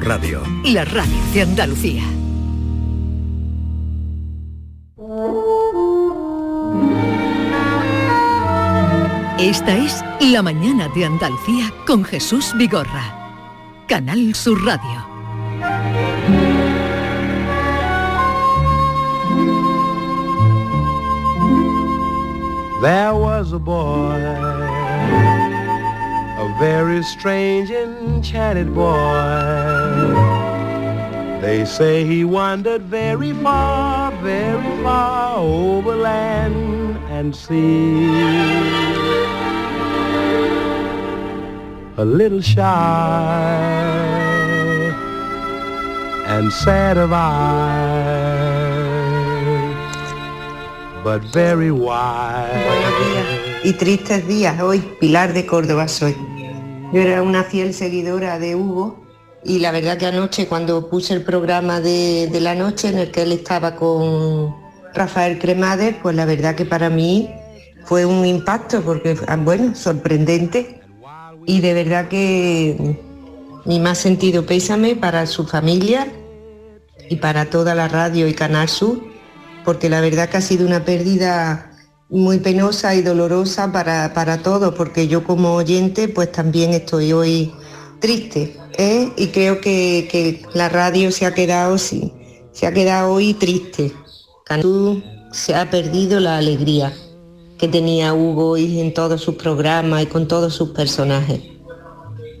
Radio. La radio de Andalucía. Esta es La mañana de Andalucía con Jesús Vigorra. Canal Sur Radio. There was a boy, very strange enchanted boy. They say he wandered very far, very far over land and sea. A little shy and sad of eye, but very wise. y tristes días hoy. Pilar de Córdoba soy. Yo era una fiel seguidora de Hugo y la verdad que anoche cuando puse el programa de, de la noche en el que él estaba con Rafael Cremades, pues la verdad que para mí fue un impacto porque, ah, bueno, sorprendente. Y de verdad que mi más sentido pésame para su familia y para toda la radio y Canal Sur, porque la verdad que ha sido una pérdida muy penosa y dolorosa para, para todos, porque yo como oyente pues también estoy hoy triste ¿eh? y creo que, que la radio se ha quedado, sí, se ha quedado hoy triste. Sur se ha perdido la alegría que tenía Hugo y en todos sus programas y con todos sus personajes.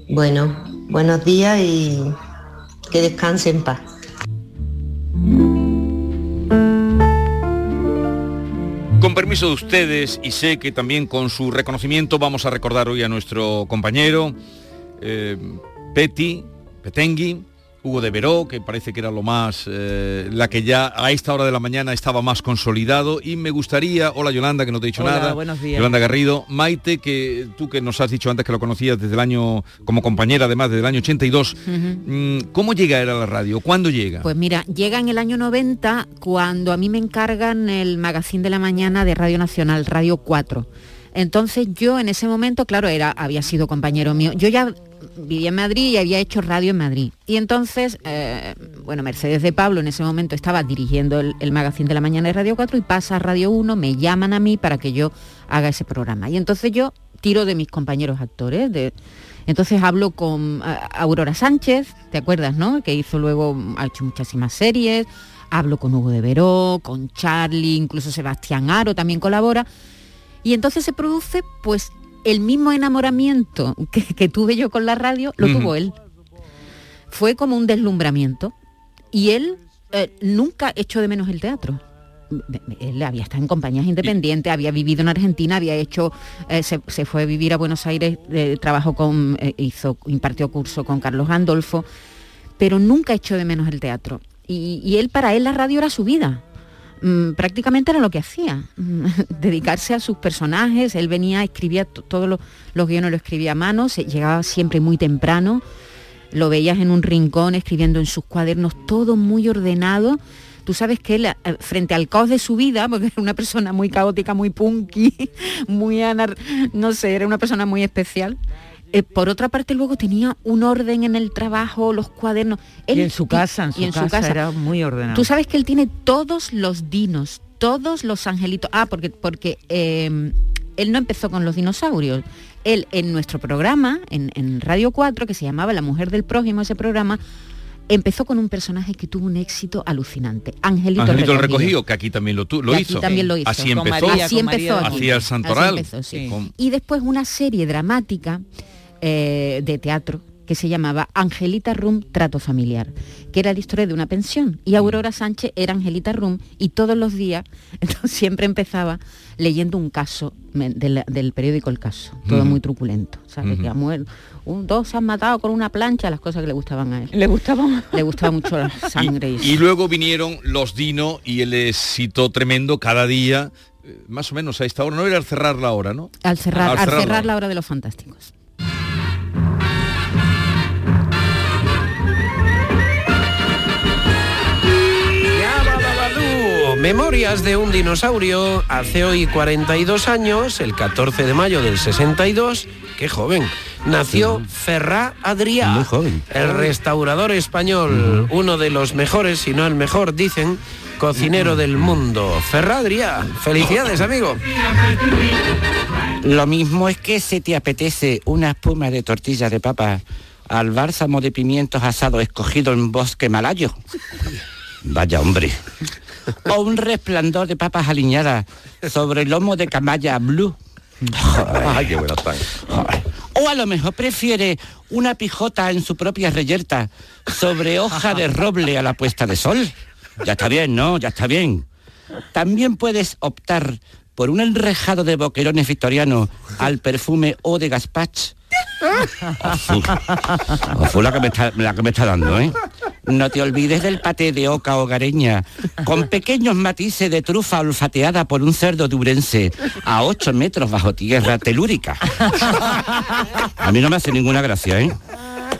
Bueno, buenos días y que descanse en paz. Permiso de ustedes, y sé que también con su reconocimiento vamos a recordar hoy a nuestro compañero eh, Peti, Petengui, Hugo de Veró, que parece que era lo más, eh, la que ya a esta hora de la mañana estaba más consolidado. Y me gustaría, hola Yolanda, que no te he dicho Hola, nada. buenos días. Yolanda Garrido, Maite, que tú que nos has dicho antes que lo conocías desde el año, como compañera además, desde el año 82. mm, ¿Cómo llega a la radio? ¿Cuándo llega? Pues mira, llega en el año 90 cuando a mí me encargan el magazine de la mañana de Radio Nacional, Radio 4. Entonces yo en ese momento, claro, era, había sido compañero mío. Yo ya vivía en Madrid y había hecho radio en Madrid. Y entonces, eh, bueno, Mercedes de Pablo en ese momento estaba dirigiendo el, el magazine de la mañana de Radio 4 y pasa a Radio 1, me llaman a mí para que yo haga ese programa. Y entonces yo tiro de mis compañeros actores, de, entonces hablo con eh, Aurora Sánchez, ¿te acuerdas, no? Que hizo luego, ha hecho muchísimas series. Hablo con Hugo de Veró, con Charlie, incluso Sebastián Aro también colabora. Y entonces se produce, pues, el mismo enamoramiento que, que tuve yo con la radio, lo tuvo él. Fue como un deslumbramiento. Y él eh, nunca echó de menos el teatro. Él había estado en compañías independientes, había vivido en Argentina, había hecho, eh, se, se fue a vivir a Buenos Aires, eh, trabajó con, eh, hizo, impartió curso con Carlos Gandolfo, pero nunca echó de menos el teatro. Y, y él, para él, la radio era su vida. Mm, prácticamente era lo que hacía, mm, dedicarse a sus personajes. Él venía, escribía to- todos los, los guiones, lo escribía a mano, se, llegaba siempre muy temprano, lo veías en un rincón escribiendo en sus cuadernos, todo muy ordenado. Tú sabes que él, eh, frente al caos de su vida, porque era una persona muy caótica, muy punky, muy anar... no sé, era una persona muy especial. Eh, por otra parte, luego tenía un orden en el trabajo, los cuadernos. Y en su casa, en su y casa era muy ordenado. Tú sabes que él tiene todos los dinos, todos los angelitos. Ah, porque, porque eh, él no empezó con los dinosaurios. Él en nuestro programa, en, en Radio 4, que se llamaba La Mujer del Prójimo, ese programa, empezó con un personaje que tuvo un éxito alucinante. Angelito, Angelito el Recogido. recogido, que aquí también lo, tu- lo Y aquí hizo. también lo hizo. Así Con empezó. María, Así María empezó. Hacía el Santoral. Así empezó, sí. Con- Y después una serie dramática eh, de teatro que se llamaba Angelita Rum Trato Familiar, que era la historia de una pensión. Y Aurora Sánchez era Angelita Rum y todos los días entonces, siempre empezaba leyendo un caso del, del periódico El Caso, todo muy truculento, ¿sabes? Que un, dos se han matado con una plancha, las cosas que le gustaban a él. ¿Le gustaba? Le gustaba mucho la sangre. Y luego vinieron los Dino y el éxito tremendo cada día, eh, más o menos a esta hora. No era al cerrar la hora, ¿no? al cerrar, Al al cerrar la hora de los fantásticos. Memorias de un dinosaurio, hace hoy 42 años, el 14 de mayo del 62, qué joven, nació Ferrá Adrià, Muy joven. el restaurador español, uno de los mejores, si no el mejor, dicen, cocinero del mundo. Ferrá Adrià, felicidades, amigo. Lo mismo es que se te apetece una espuma de tortillas de papa al bálsamo de pimientos asados escogido en bosque malayo. Vaya hombre. O un resplandor de papas aliñadas sobre el lomo de camaya blue. Ay, qué buena están. O a lo mejor prefiere una pijota en su propia reyerta sobre hoja de roble a la puesta de sol. Ya está bien, ¿no? Ya está bien. También puedes optar por un enrejado de boquerones victorianos al perfume o de Ofu la que me está, la que me está dando, ¿eh? No te olvides del paté de oca hogareña, con pequeños matices de trufa olfateada por un cerdo de Urense, a 8 metros bajo tierra telúrica. A mí no me hace ninguna gracia, ¿eh?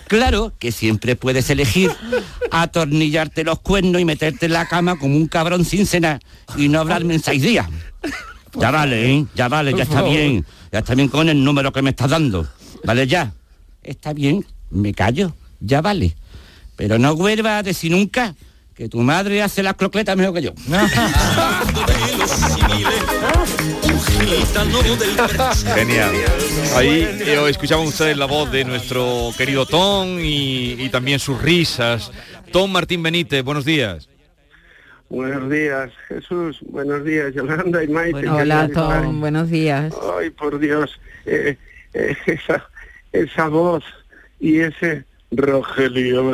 Claro que siempre puedes elegir atornillarte los cuernos y meterte en la cama como un cabrón sin cenar y no hablarme en seis días. Ya vale, ¿eh? Ya vale, ya está bien. Ya está bien con el número que me estás dando. Vale, ya. Está bien, me callo. Ya vale. Pero no vuelvas a decir nunca que tu madre hace las croquetas mejor que yo. Genial. Ahí eh, escuchaban ustedes la voz de nuestro querido Tom y, y también sus risas. Tom Martín Benítez, buenos días. Buenos días, Jesús. Buenos días, Yolanda y Maite. Hola ¿Qué tal Tom, buenos días. Ay, por Dios. eh, esa, esa voz y ese Rogelio,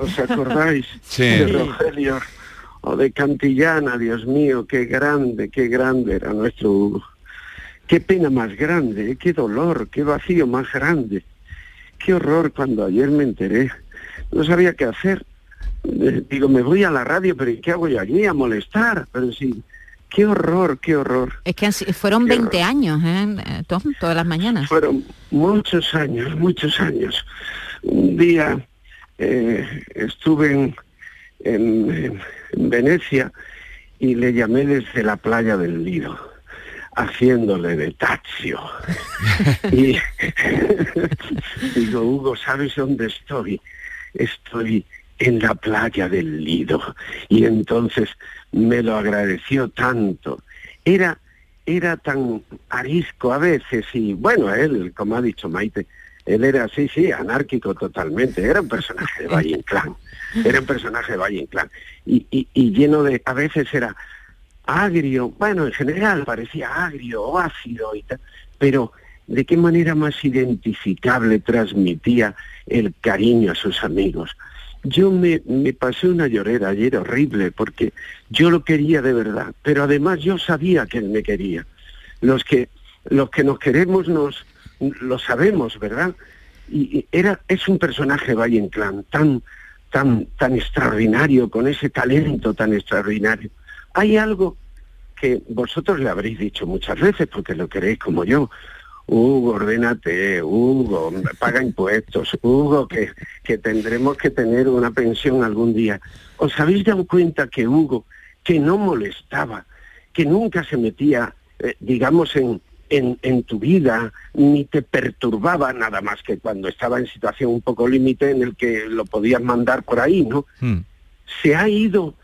¿os acordáis? Sí. De Rogelio o de Cantillana, Dios mío, qué grande, qué grande era nuestro Hugo. Qué pena más grande, eh, qué dolor, qué vacío más grande. Qué horror cuando ayer me enteré. No sabía qué hacer. Eh, Digo, me voy a la radio, pero ¿y qué hago yo allí? A molestar. Pero sí, qué horror, qué horror. Es que fueron Qué 20 horror. años, ¿eh, Tom? Todas las mañanas. Fueron muchos años, muchos años. Un día eh, estuve en, en- en- en Venecia y le llamé desde la playa del Lido, haciéndole de Tazio. y digo, Hugo, ¿sabes dónde estoy? Estoy en la playa del Lido. Y entonces me lo agradeció tanto. Era era tan arisco a veces y bueno, él, como ha dicho Maite, él era así, sí, anárquico totalmente, era un personaje de Valle Inclán, era un personaje de Valle Inclán y, y, y lleno de, a veces era agrio, bueno, en general parecía agrio o ácido y tal, pero de qué manera más identificable transmitía el cariño a sus amigos. Yo me, me pasé una llorera ayer horrible porque yo lo quería de verdad, pero además yo sabía que él me quería. Los que, los que nos queremos nos lo sabemos, ¿verdad? Y, era, es un personaje Valle Inclán tan, tan, tan extraordinario, con ese talento tan extraordinario. Hay algo que vosotros le habréis dicho muchas veces, porque lo queréis como yo. Hugo, ordénate, Hugo, paga impuestos, Hugo, que, que tendremos que tener una pensión algún día. ¿Os habéis dado cuenta que Hugo, que no molestaba, que nunca se metía, eh, digamos, en, en, en tu vida, ni te perturbaba nada más que cuando estaba en situación un poco límite en el que lo podías mandar por ahí, ¿no? Hmm. se ha ido,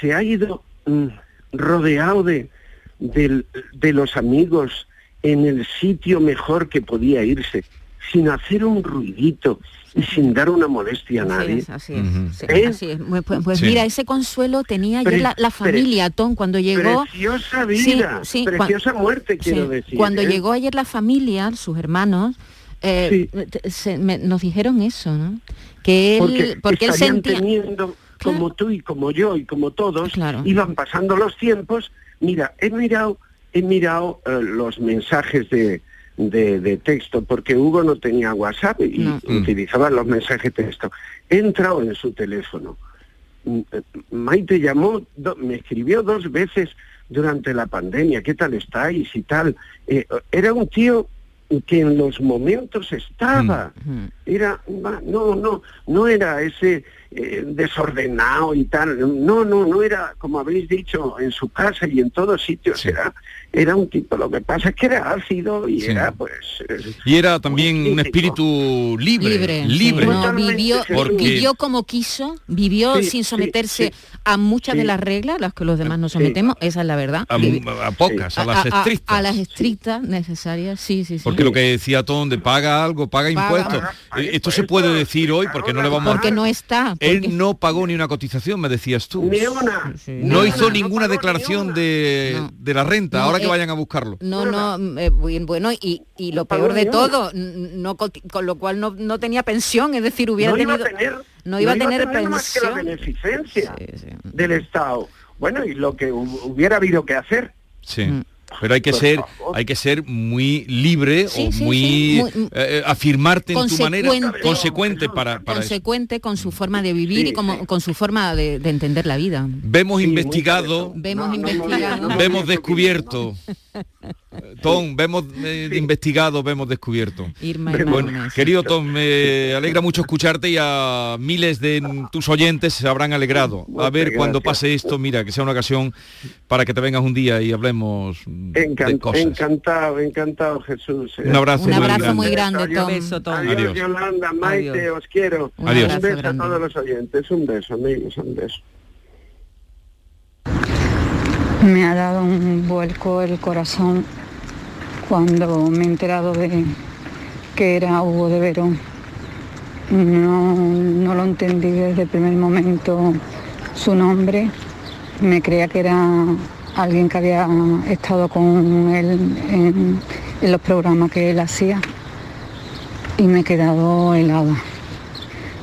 se ha ido mm, rodeado de, de los amigos en el sitio mejor que podía irse, sin hacer un ruidito y sin dar una molestia a Así nadie. es, así es. Sí, ¿Eh? así es. Pues, pues- pues Sí. mira, ese consuelo tenía ayer la, la familia, Tom, cuando llegó... Preciosa vida, sí, preciosa muerte, quiero Sí, decir. Cuando ¿eh? llegó ayer la familia, sus hermanos, eh, te- se- me- nos dijeron eso, ¿no? Que él, porque, porque, él sentía... teniendo, como tú y como yo y como todos, Claro. iban pasando los tiempos. Mira, he mirado, he mirado eh, los mensajes de, de, de texto, porque Hugo no tenía WhatsApp y No. Mm. utilizaba los mensajes de texto. He entrado en su teléfono. Mm, eh, Maite llamó, do- me escribió dos veces durante la pandemia, ¿qué tal estáis y tal? Eh, era un tío que en los momentos estaba Mm. era, no, no, no era ese eh, desordenado y tal, no, no, no era, como habéis dicho, en su casa y en todos sitios, era, era un tipo, lo que pasa es que era ácido y Sí. era pues... Y era también un espíritu libre, libre, libre. sí, no, vivió, Porque- vivió como quiso, vivió Sí, sin someterse sí. a muchas de las reglas, las que los demás nos Sí. sometemos, esa es la verdad. A, pocas, a las estrictas. a las estrictas necesarias, sí, sí, sí. Porque lo que decía Tom de paga algo, paga, Paga. impuestos. Paga Eh, Esto se puede decir hoy porque no le vamos porque a... no está. porque- Él no pagó ni una cotización, me decías tú. Ni una. Sí. No ni hizo una, ninguna declaración de, No. de la renta, ahora que eh, vayan a buscarlo. No, no, eh, bueno, y, y lo peor de todo, no con lo cual no, no tenía pensión, es decir, hubiera no iba tenido... a tener, no iba a tener más que la beneficencia Sí, sí. del Estado. Bueno, y lo que hu- hubiera habido que hacer. Sí. Mm. Pero hay que Por ser, favor. hay que ser muy libre Sí, o sí, muy, sí, muy- eh, afirmarte en tu manera Consecuente. para, eso. consecuente con su forma de vivir Sí, y como, sí. con su forma de, de entender la vida. Vemos investigado. Vemos No, investigado. no vemos descubierto. Tom, vemos eh, investigado, vemos descubierto. Irma y Bueno, querido Tom, me alegra mucho escucharte y a miles de tus oyentes se habrán alegrado. A ver cuando pase esto, mira, que sea una ocasión para que te vengas un día y hablemos de cosas. encantado, encantado Jesús. Un abrazo, Un muy abrazo grande. muy grande, Adiós, Tom. beso, Tom. Adiós, Adiós. Yolanda, Maite, Adiós. os quiero. Un Adiós. Un beso a grande. todos los oyentes. Un beso, amigos, un beso. Me ha dado un vuelco el corazón cuando me he enterado de que era Hugo de Verón. No, no lo entendí desde el primer momento su nombre. Me creía que era alguien que había estado con él en, los programas que él hacía y me he quedado helada.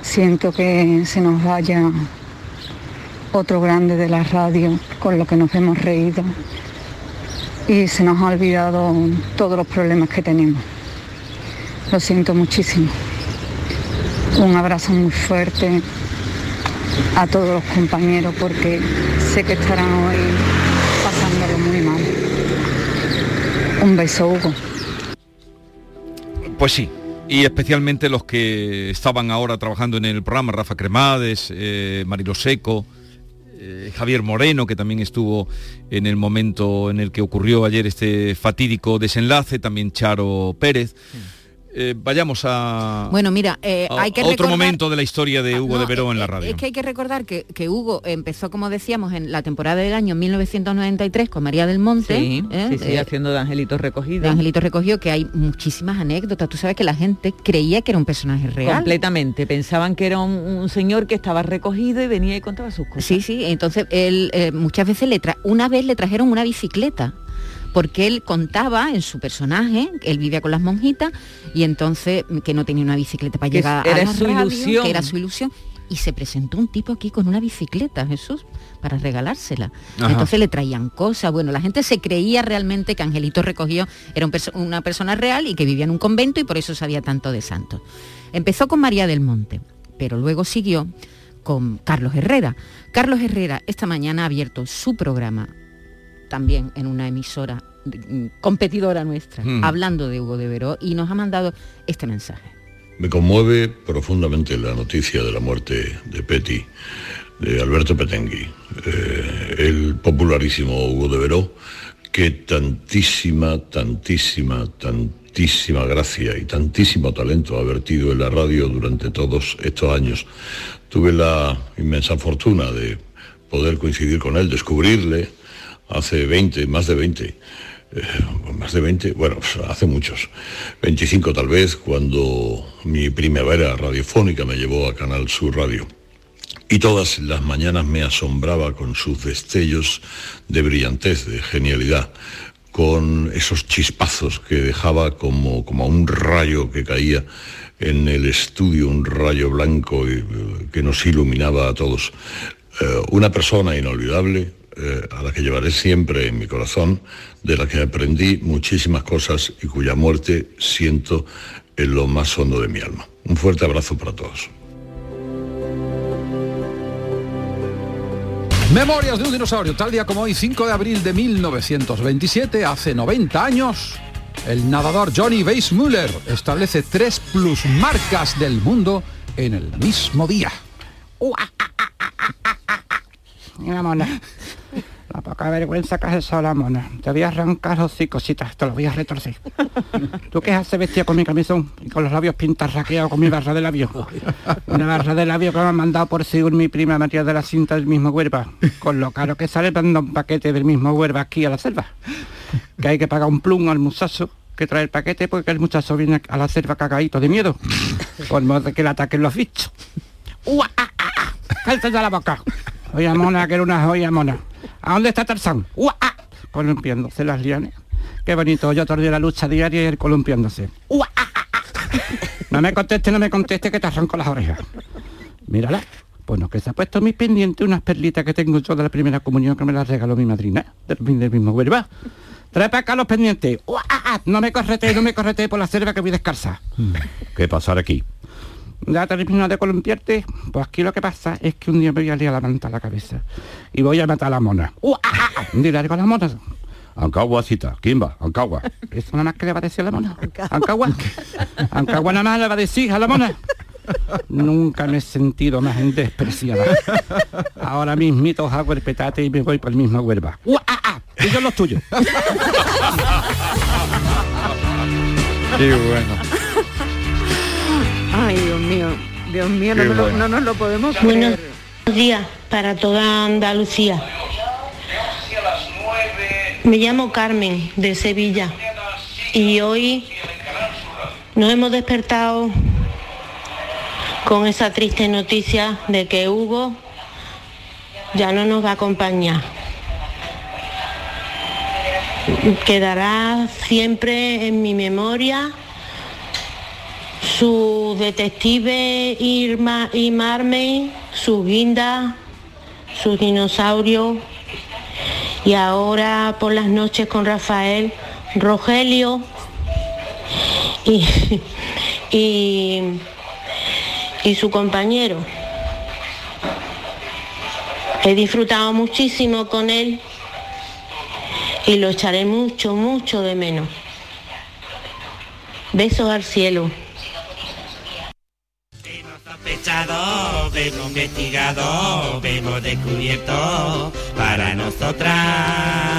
Siento que se nos vaya otro grande de la radio con lo que nos hemos reído y se nos ha olvidado todos los problemas que tenemos. Lo siento muchísimo. Un abrazo muy fuerte a todos los compañeros porque sé que estarán hoy Un beso, Hugo. Pues sí. Y especialmente los que estaban ahora trabajando en el programa, Rafa Cremades, eh, Marilo Seco, eh, Javier Moreno, que también estuvo en el momento en el que ocurrió ayer este fatídico desenlace, también Charo Pérez. Eh, vayamos a, Bueno, mira, eh, a- hay que a otro recordar- momento de la historia de Hugo No, de Veró eh, en la eh, radio. Es que hay que recordar que, que Hugo empezó, como decíamos, en la temporada del año 1993 con María del Monte. Sí, ¿eh? sí, sí, Eh, haciendo de angelitos recogidos. de Angelito recogió que hay muchísimas anécdotas. Tú sabes que la gente creía que era un personaje real. Completamente. Pensaban que era un, un señor que estaba recogido y venía y contaba sus cosas. Sí, sí. Entonces él eh, muchas veces le tra una vez le trajeron una bicicleta porque él contaba en su personaje, él vivía con las monjitas y entonces que no tenía una bicicleta para Que llegar era a la su radio, ilusión. que era su ilusión. Y se presentó un tipo aquí con una bicicleta, Jesús, para regalársela. Ajá. Entonces le traían cosas. Bueno, la gente se creía realmente que Angelito Recogió era un perso- una persona real y que vivía en un convento y por eso sabía tanto de santos. Empezó con María del Monte, pero luego siguió con Carlos Herrera. Carlos Herrera esta mañana ha abierto su programa también en una emisora mm, competidora nuestra, Mm. hablando de Hugo de Veró y nos ha mandado este mensaje. Me conmueve profundamente la noticia de la muerte de Petty, de Alberto Petengui, eh, el popularísimo Hugo de Veró, que tantísima, tantísima, tantísima gracia y tantísimo talento ha vertido en la radio durante todos estos años. Tuve la inmensa fortuna de poder coincidir con él, descubrirle hace 20, más de 20, eh, más de 20, bueno, pues, hace muchos, 25 tal vez, cuando mi primavera radiofónica me llevó a Canal Sur Radio. Y todas las mañanas me asombraba con sus destellos de brillantez, de genialidad, con esos chispazos que dejaba como, como un rayo que caía en el estudio, un rayo blanco eh, que nos iluminaba a todos. Eh, una persona inolvidable, eh, a la que llevaré siempre en mi corazón, de la que aprendí muchísimas cosas y cuya muerte siento en lo más hondo de mi alma. Un fuerte abrazo para todos. Memorias de un dinosaurio, tal día como hoy, 5 de abril de 1927, hace 90 años, El nadador Johnny Weissmuller establece tres plus marcas del mundo en el mismo día. Mira, mona. La poca vergüenza que has echado la mona. Te voy a arrancar los cositas, te los voy a retorcer. ¿Tú qué haces vestido con mi camisón y con los labios pintarraqueados con mi barra de labio? Una barra de labio que me han mandado por según mi prima María de la cinta del mismo huerva. Con lo caro que sale dando un paquete del mismo huerva aquí a la selva. Que hay que pagar un plum al muchacho que trae el paquete porque el muchacho viene a la selva cagadito de miedo. Por modo de que le ataquen los bichos. ¡Ua, ah, ah, ah! ¡Cállate ya la boca! Oye, mona, que era una joya, mona. ¿A dónde está Tarzán? ¡Ua, ah! Columpiándose las lianas. Qué bonito, yo torné la lucha diaria y él columpiándose. ¡Ua, ah, ah! No me conteste, no me conteste que te arranco las orejas. Mírala. Bueno, que se ha puesto mis pendientes unas perlitas que tengo yo de la primera comunión que me las regaló mi madrina, del, del mismo huerva. Trae para acá los pendientes. No me correte, no me correte por la selva que voy descalza. ¿Qué pasará aquí? Ya terminado de columpiarte, pues aquí lo que pasa es que un día me voy a liar la manta a la cabeza y voy a matar a la mona. ¡Ua, ah, ah! Dile algo a la mona. Ancagua cita, Kimba, Ancagua. Eso nada más que le va a decir a la mona. Ancagua. Ancagua nada más le va a decir a la mona. Nunca me he sentido más despreciada. Ahora mismito hago el petate y me voy por el mismo huerva. ¡Ua, ah, ah! Y yo los tuyos. Qué bueno. Ay, Dios mío. Dios mío, no, lo- no nos lo podemos Buenos creer. días para toda Andalucía. Me llamo Carmen de Sevilla y hoy nos hemos despertado con esa triste noticia de que Hugo ya no nos va a acompañar. Quedará siempre en mi memoria su detective Irma y Marmen, su guinda, sus dinosaurios y ahora por las noches con Rafael, Rogelio y, y, y su compañero. He disfrutado muchísimo con él y lo echaré mucho, mucho de menos. Besos al cielo. Hemos investigado, hemos descubierto para nosotras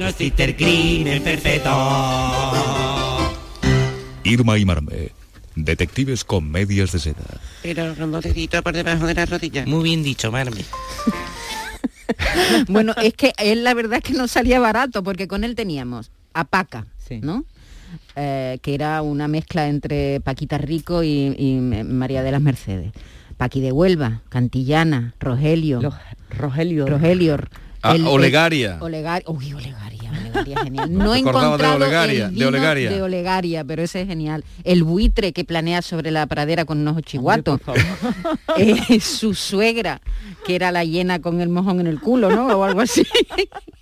no existe el crimen perfecto. Irma y Marme, detectives con medias de seda. Pero con dos deditos por debajo de la rodilla. Muy bien dicho, Marme. Bueno, es que él la verdad es que no salía barato, porque con él teníamos a Paca, ¿no? Eh, que era una mezcla entre Paquita Rico y, y María de las Mercedes. Paqui de Huelva, Cantillana, Rogelio. Rogelio. Rogelio. Ah, Olegaria. Olegaria. Uy, Olegaria, Olegaria, genial. No he acordaba de encontrado Olegaria, el de Olegaria. de Olegaria, pero ese es genial. El buitre que planea sobre la pradera con unos chihuatos. Eh, su suegra, que era la hiena con el mojón en el culo, ¿no? O algo así.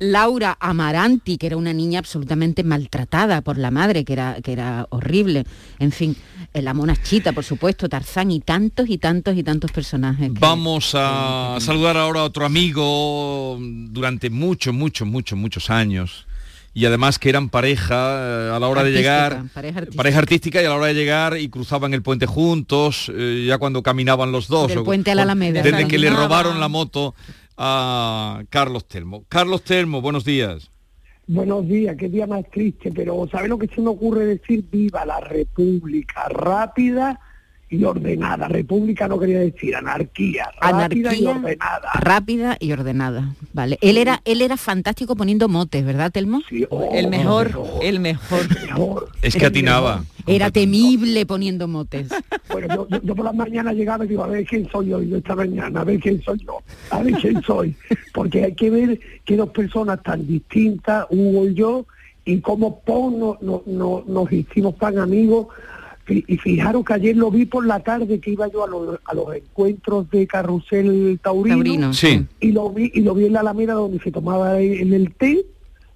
Laura Amaranti, que era una niña absolutamente maltratada por la madre, que era, que era horrible. En fin, eh, la monachita, por supuesto, Tarzán y tantos y tantos y tantos personajes. que- Vamos a saludar ahora a otro amigo durante muchos, muchos, muchos, muchos años. Y además que eran pareja eh, a la hora de llegar, pareja artística. pareja artística y a la hora de llegar y cruzaban el puente juntos, eh, ya cuando caminaban los dos. Del o- puente a la o- Alameda. Desde que le robaron la moto a Carlos Telmo. Carlos Telmo, buenos días. Buenos días, qué día más triste, pero ¿sabe lo que se me ocurre decir? Viva la República, rápida y ordenada. República no quería decir anarquía, rápida y Anarquía, ordenada. rápida y ordenada. Vale. Él era, él era fantástico poniendo motes, ¿verdad, Telmo? El mejor, el mejor. Es que atinaba. Era temible poniendo motes. Bueno, yo, yo- yo por las mañanas llegaba y digo, a ver quién soy yo, y yo esta mañana, a ver quién soy yo, a ver quién soy. Porque hay que ver que dos personas tan distintas, Hugo y yo, y cómo pon no- no- no- nos hicimos tan amigos. Y, y fijaros que ayer lo vi por la tarde que iba yo a los, a los encuentros de Carrusel Taurino, Taurino, Sí. y lo vi y lo vi en la Alameda donde se tomaba el, el té,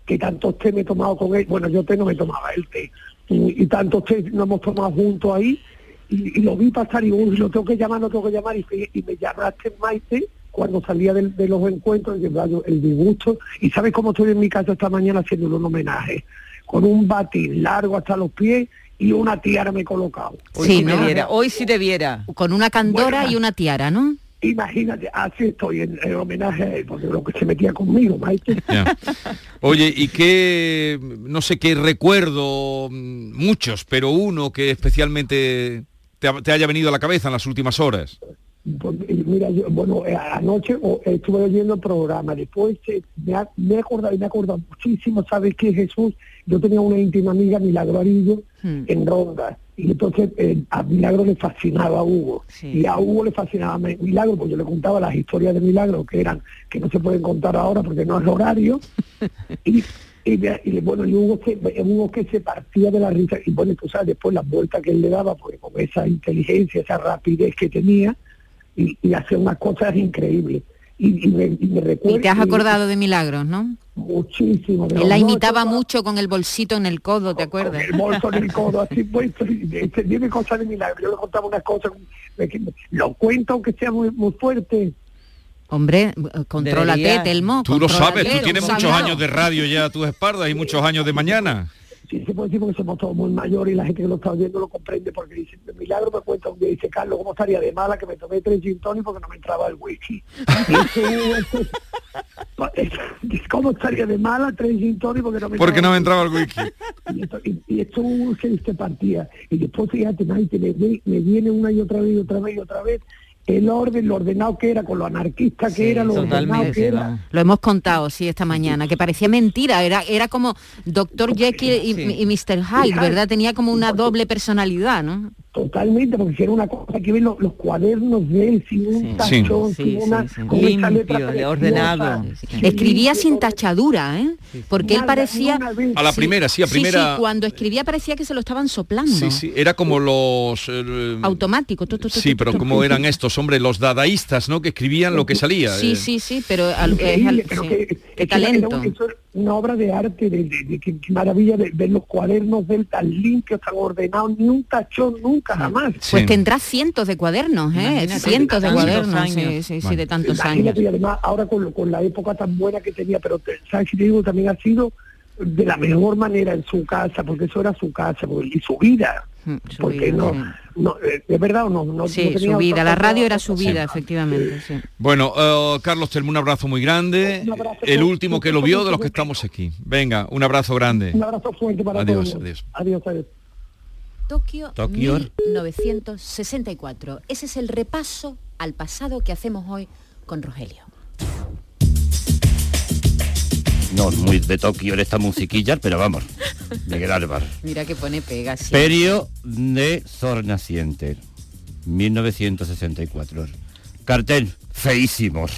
que tantos té me he tomado con él, bueno yo té no me tomaba el té, y, y tantos nos hemos tomado juntos ahí, y, y lo vi pasar y uy, lo tengo que llamar, lo tengo que llamar, y, me llamaste Maite cuando salía de, los encuentros, vaya, el disgusto, y sabes cómo estoy en mi casa esta mañana haciéndole un homenaje. con un batín largo hasta los pies y una tiara me he colocado. Hoy Sí, ¿no? viera, hoy sí te viera. Con una candora Bueno, y una tiara, ¿no? Imagínate, así estoy en, en homenaje a él, porque lo que se metía conmigo, Maite. Oye, ¿y qué, no sé qué recuerdo, mm, muchos, pero uno que especialmente te, te haya venido a la cabeza en las últimas horas? Pues, mira, yo, bueno, eh, anoche o- estuve oyendo el programa, después eh, me, ha, me he acordado me he acordado muchísimo, ¿sabes qué, Jesús? Yo tenía una íntima amiga, Milagro Arillo, Hmm. en Ronda, y entonces eh, a Milagro le fascinaba a Hugo, y a Hugo le fascinaba Mi- Milagro, pues yo le contaba las historias de Milagro, que eran, que no se pueden contar ahora porque no es horario, y, y, bueno, y Hugo, que, Hugo que se partía de la risa, y bueno, tú sabes, después las vueltas que él le daba, porque con esa inteligencia, esa rapidez que tenía, y, y hacía unas cosas increíbles. Y, y me, y me recuerdo... Y te has acordado de Milagros, ¿no? Muchísimo. Él la imitaba mucho con el bolsito en el codo, ¿te acuerdas? el bolso en el codo así dice, dime cosas de milagro yo le contaba unas cosas me- lo cuento aunque sea muy, muy fuerte Hombre, contrólate. Telmo. Tú lo sabes, tú tienes muchos años de radio ya a tus espaldas y muchos años de mañana. Sí se puede decir porque somos todos muy mayores y la gente que lo está oyendo lo comprende porque dice milagro me cuenta un día dice Carlos cómo estaría de mala que me tomé tres gin tonic porque no me entraba el whisky dice, ¿cómo estaría de mala tres gin tonic porque no me Porque entraba no me entraba el whisky. y esto, y, y esto que se partía y después fíjate me, me viene una y otra vez y otra vez y otra vez el orden lo ordenado que era con lo anarquista que era lo ordenado que era Lo hemos contado, sí, esta mañana, que parecía mentira, era, era como Dr. Jekyll y, y Mr. Hyde, ¿verdad? Tenía como una doble personalidad, ¿no? Totalmente porque si era una cosa que ven los, los cuadernos de él sin un tachón Sí, sin una sí, sí. con esa letra Limpio, preciosa. ordenado. Sí, Escribía sin tachadura, ¿eh? Porque él parecía... A la primera, sí, a primera- Sí, cuando escribía parecía que se lo estaban soplando. Sí, sí, era como los... eh, Automático. tu, tu, tu, sí, pero como eran estos, hombre, los dadaístas, ¿no? Que escribían lo que salía. Sí, eh. sí, sí, pero al- es al- pero que- qué talento. era una obra de arte, de, de- de- qué, qué maravilla de ver los cuadernos de él tan limpios, tan ordenados, ni un tachón nunca, jamás. Pues tendrá cientos de cuadernos, ¿eh? Imagínate, Cientos de tantos cuadernos, sí, años. sí, sí, de tantos años. Imagínate, y además ahora con, lo- con la época tan buena que tenía, pero sabes si te digo también ha sido de la mejor manera en su casa, porque eso era su casa porque- y su vida. porque vida, no, sí. no, eh, es verdad o no, no, Sí, no tenía su vida. La radio era su vida, efectivamente, sí. Bueno, eh, Carlos, te un abrazo muy grande. Un abrazo El último que lo vio de los que estamos aquí. Venga, un abrazo grande. Un abrazo fuerte para Adiós, todos. adiós. Adiós, adiós. Tokio, Tokio. 1964. Ese es el repaso al pasado que hacemos hoy con Rogelio. No, muy de Tokio en esta musiquilla, pero vamos, Miguel Álvaro. Mira que pone pega, sí. Perio de Sol Naciente, 1964. Cartel, feísimos.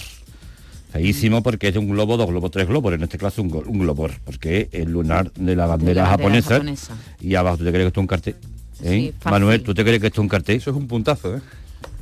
Feísimo porque es de un globo, dos globos, tres globos, en este caso un, un globo, porque es el lunar de la bandera, la bandera japonesa, japonesa. Y abajo, ¿tú te crees que esto es un cartel? ¿Eh? Sí. Manuel, ¿tú te crees que esto es un cartel? Eso es un puntazo, ¿eh?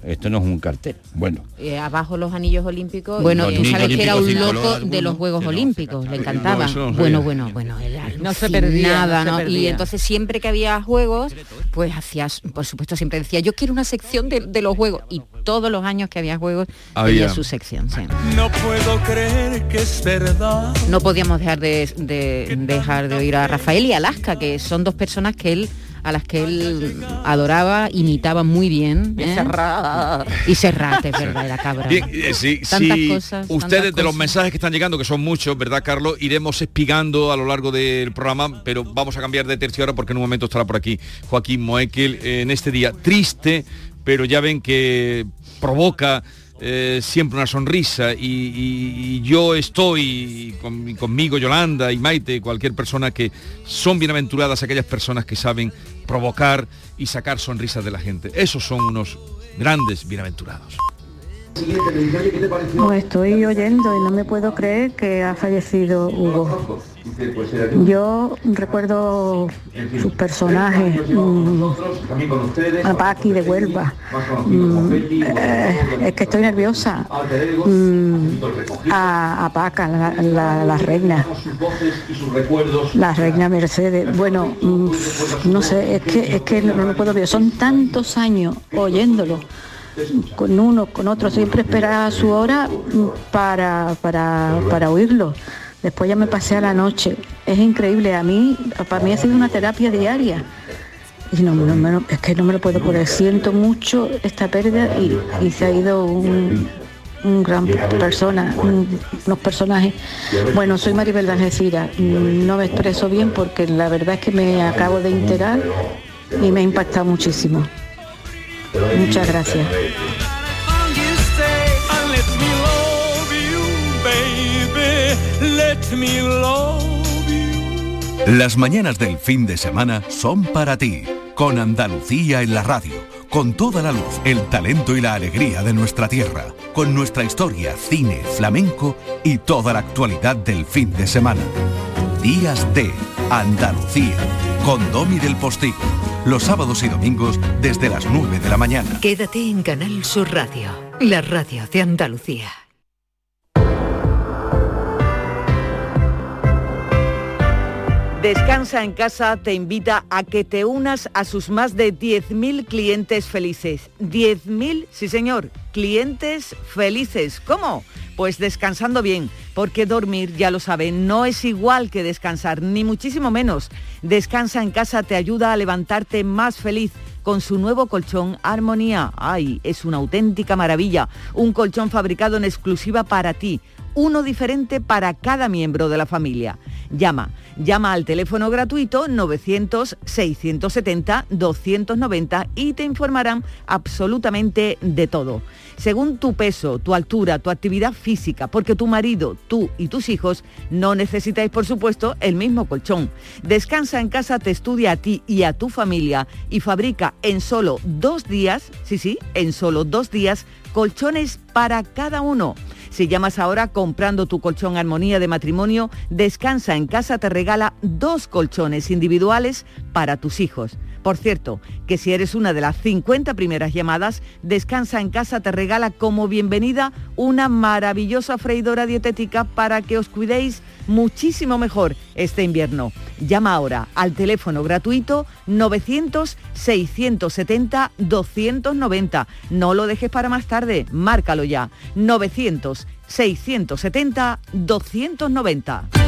Esto no es un cartel. Bueno, Eh, abajo los anillos olímpicos. Bueno, tú sabes que era un loco de los Juegos Olímpicos, le encantaba. No, bueno, bueno, bueno, No se perdía, nada, no. Y entonces siempre que había juegos, pues hacías, por supuesto, siempre decía, yo quiero una sección de, de los juegos. Y todos los años que había juegos, Había. tenía su sección. sí. No puedo creer que es verdad. No podíamos dejar de, de- dejar de oír a Rafael y Alaska, que son dos personas que él a las que él adoraba, imitaba muy bien. Y ¿eh? Serrat. Y Serrat, es verdad, era cabra. Bien, eh, sí, Tantas sí, cosas, ustedes tantas de los mensajes que están llegando, que son muchos, ¿verdad, Carlos? Iremos espigando a lo largo del programa, pero vamos a cambiar de tercio ahora porque en un momento estará por aquí Joaquín Moekel eh, en este día triste, pero ya ven que provoca eh, siempre una sonrisa y, y- y yo estoy con- conmigo Yolanda y Maite, cualquier persona que son bienaventuradas aquellas personas que saben provocar y sacar sonrisas de la gente. Esos son unos grandes bienaventurados. Pues estoy oyendo y no me puedo creer que ha fallecido Hugo. Yo recuerdo sus personajes, mm, a Paqui de Huelva. Mm, eh, es que estoy nerviosa. Mm, a, Paca, la, la- reina. La reina Mercedes. Bueno, no sé, es que, es que no, no puedo ver. Son tantos años oyéndolo con uno, con otro, siempre esperaba su hora para, para, para oírlo. Después ya me pasé a la noche es increíble. A mí, para mí ha sido una terapia diaria. Y no, no lo- es que no me lo puedo poner. Siento mucho esta pérdida y, y se ha ido un, un gran persona, un- unos personajes. Bueno, soy Maribel. Mm, No me expreso bien porque la verdad es que me acabo de enterar y me ha impactado muchísimo. Muchas gracias. Las mañanas del fin de semana son para ti, con Andalucía en la radio, con toda la luz, el talento y la alegría de nuestra tierra, con nuestra historia, cine, flamenco y toda la actualidad del fin de semana. Días de Andalucía, con Domi del Postigo, los sábados y domingos desde las 9 de la mañana. Quédate en Canal Sur Radio, la radio de Andalucía. Descansa en casa te invita a que te unas a sus más de 10.000 clientes felices. 10.000, sí señor, clientes felices. ¿Cómo? Pues descansando bien, porque dormir, ya lo saben, no es igual que descansar, ni muchísimo menos. Descansa en casa te ayuda a levantarte más feliz con su nuevo colchón Armonía. Ay, es una auténtica maravilla. Un colchón fabricado en exclusiva para ti. Uno diferente para cada miembro de la familia. Llama, llama al teléfono gratuito 900-670-290 y te informarán absolutamente de todo. Según tu peso, tu altura, tu actividad física, porque tu marido, tú y tus hijos no necesitáis, por supuesto, el mismo colchón. Descansa en casa, te estudia a ti y a tu familia y fabrica en solo dos días, sí, sí, en solo dos días, colchones para cada uno. Si llamas ahora comprando tu colchón Armonía de matrimonio, Descansa en casa te regala dos colchones individuales para tus hijos. Por cierto, que si eres una de las 50 primeras llamadas, Descansa en casa te regala como bienvenida una maravillosa freidora dietética para que os cuidéis muchísimo mejor este invierno. Llama ahora al teléfono gratuito 900-670-290. No lo dejes para más tarde, márcalo ya. 900-670-290.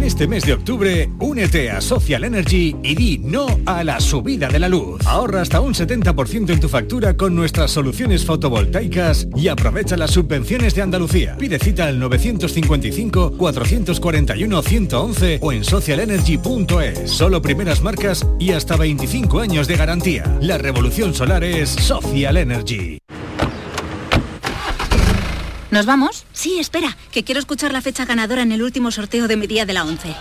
En este mes de octubre, únete a Social Energy y di no a la subida de la luz. Ahorra hasta un 70% en tu factura con nuestras soluciones fotovoltaicas y aprovecha las subvenciones de Andalucía. Pide cita al 955-441-111 o en socialenergy.es. Solo primeras marcas y hasta 25 años de garantía. La revolución solar es Social Energy. ¿Nos vamos? Sí, espera, que quiero escuchar la fecha ganadora en el último sorteo de mi día de la 11.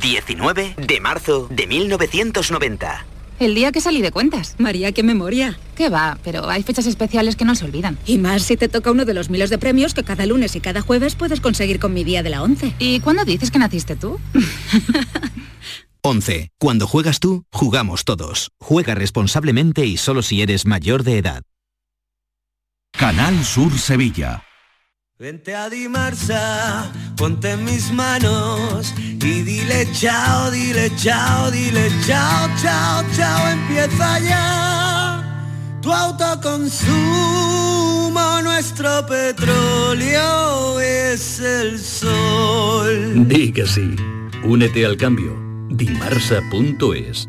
19 de marzo de 1990. El día que salí de cuentas. María, qué memoria. ¿Qué va? Pero hay fechas especiales que no se olvidan. Y más si te toca uno de los miles de premios que cada lunes y cada jueves puedes conseguir con mi día de la 11. ¿Y cuándo dices que naciste tú? 11. Cuando juegas tú, jugamos todos. Juega responsablemente y solo si eres mayor de edad. Canal Sur Sevilla. Vente a Dimarsa, ponte en mis manos y dile chao, dile chao, dile chao, chao, chao, empieza ya tu autoconsumo, nuestro petróleo es el sol. Di que sí. Únete al cambio. Dimarsa.es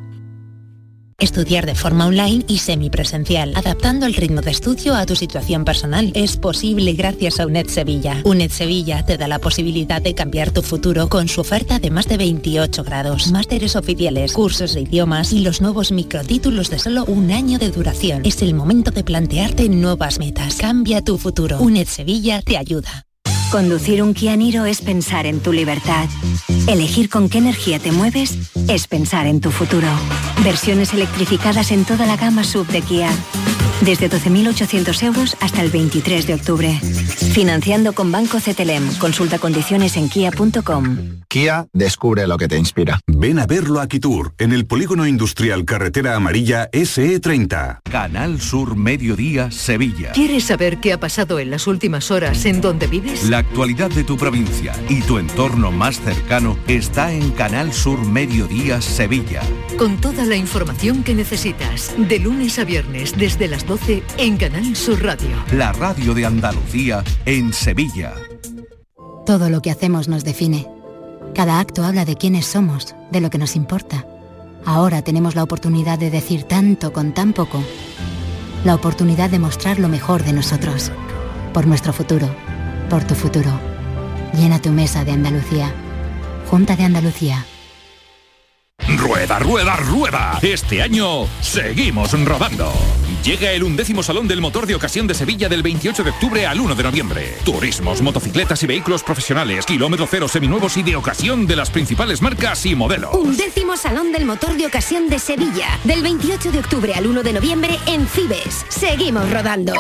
Estudiar de forma online y semipresencial, adaptando el ritmo de estudio a tu situación personal. Es posible gracias a UNED Sevilla. UNED Sevilla te da la posibilidad de cambiar tu futuro con su oferta de más de 28 grados, másteres oficiales, cursos de idiomas y los nuevos microtítulos de solo un año de duración. Es el momento de plantearte nuevas metas. Cambia tu futuro. UNED Sevilla te ayuda. Conducir un Kia Niro es pensar en tu libertad. Elegir con qué energía te mueves es pensar en tu futuro. Versiones electrificadas en toda la gama sub de Kia. Desde 12.800 euros hasta el 23 de octubre. Financiando con Banco CTLM. Consulta condiciones en kia.com. Kia descubre lo que te inspira. Ven a verlo a Quitur, en el polígono industrial Carretera Amarilla SE30. Canal Sur Mediodía Sevilla. ¿Quieres saber qué ha pasado en las últimas horas en donde vives? La actualidad de tu provincia y tu entorno más cercano está en Canal Sur Mediodía Sevilla. Con toda la información que necesitas, de lunes a viernes desde las 12 en Canal Sur Radio. La radio de Andalucía en Sevilla. Todo lo que hacemos nos define. Cada acto habla de quiénes somos, de lo que nos importa. Ahora tenemos la oportunidad de decir tanto con tan poco. La oportunidad de mostrar lo mejor de nosotros. Por nuestro futuro. Por tu futuro. Llena tu mesa de Andalucía. Junta de Andalucía. Rueda, rueda, rueda. Este año seguimos rodando. Llega el undécimo Salón del Motor de Ocasión de Sevilla del 28 de octubre al 1 de noviembre. Turismos, motocicletas y vehículos profesionales, kilómetro cero seminuevos y de ocasión de las principales marcas y modelos. Undécimo Salón del Motor de Ocasión de Sevilla del 28 de octubre al 1 de noviembre en Cibes. Seguimos rodando.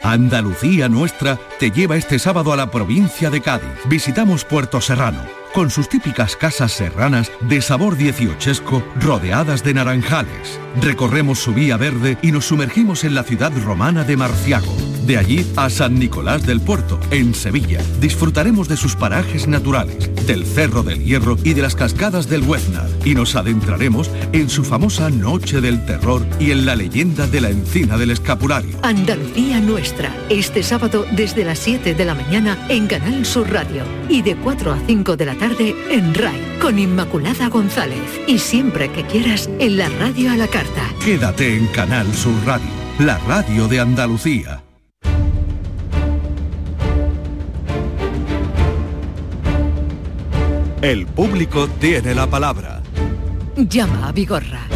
Andalucía Nuestra te lleva este sábado a la provincia de Cádiz. Visitamos Puerto Serrano, con sus típicas casas serranas de sabor dieciochesco rodeadas de naranjales. Recorremos su vía verde y nos sumergimos en la ciudad romana de Marciago. De allí a San Nicolás del Puerto, en Sevilla. Disfrutaremos de sus parajes naturales, del Cerro del Hierro y de las cascadas del Hueznar. Y nos adentraremos en su famosa Noche del Terror y en la leyenda de la Encina del Escapulario. Andalucía Nuestra, este sábado desde las 7 de la mañana en Canal Sur Radio y de 4 a 5 de la tarde en RAI con Inmaculada González y siempre que quieras en la radio a la carta. Quédate en Canal Sur Radio, la radio de Andalucía. El público tiene la palabra. Llama a Vigorra.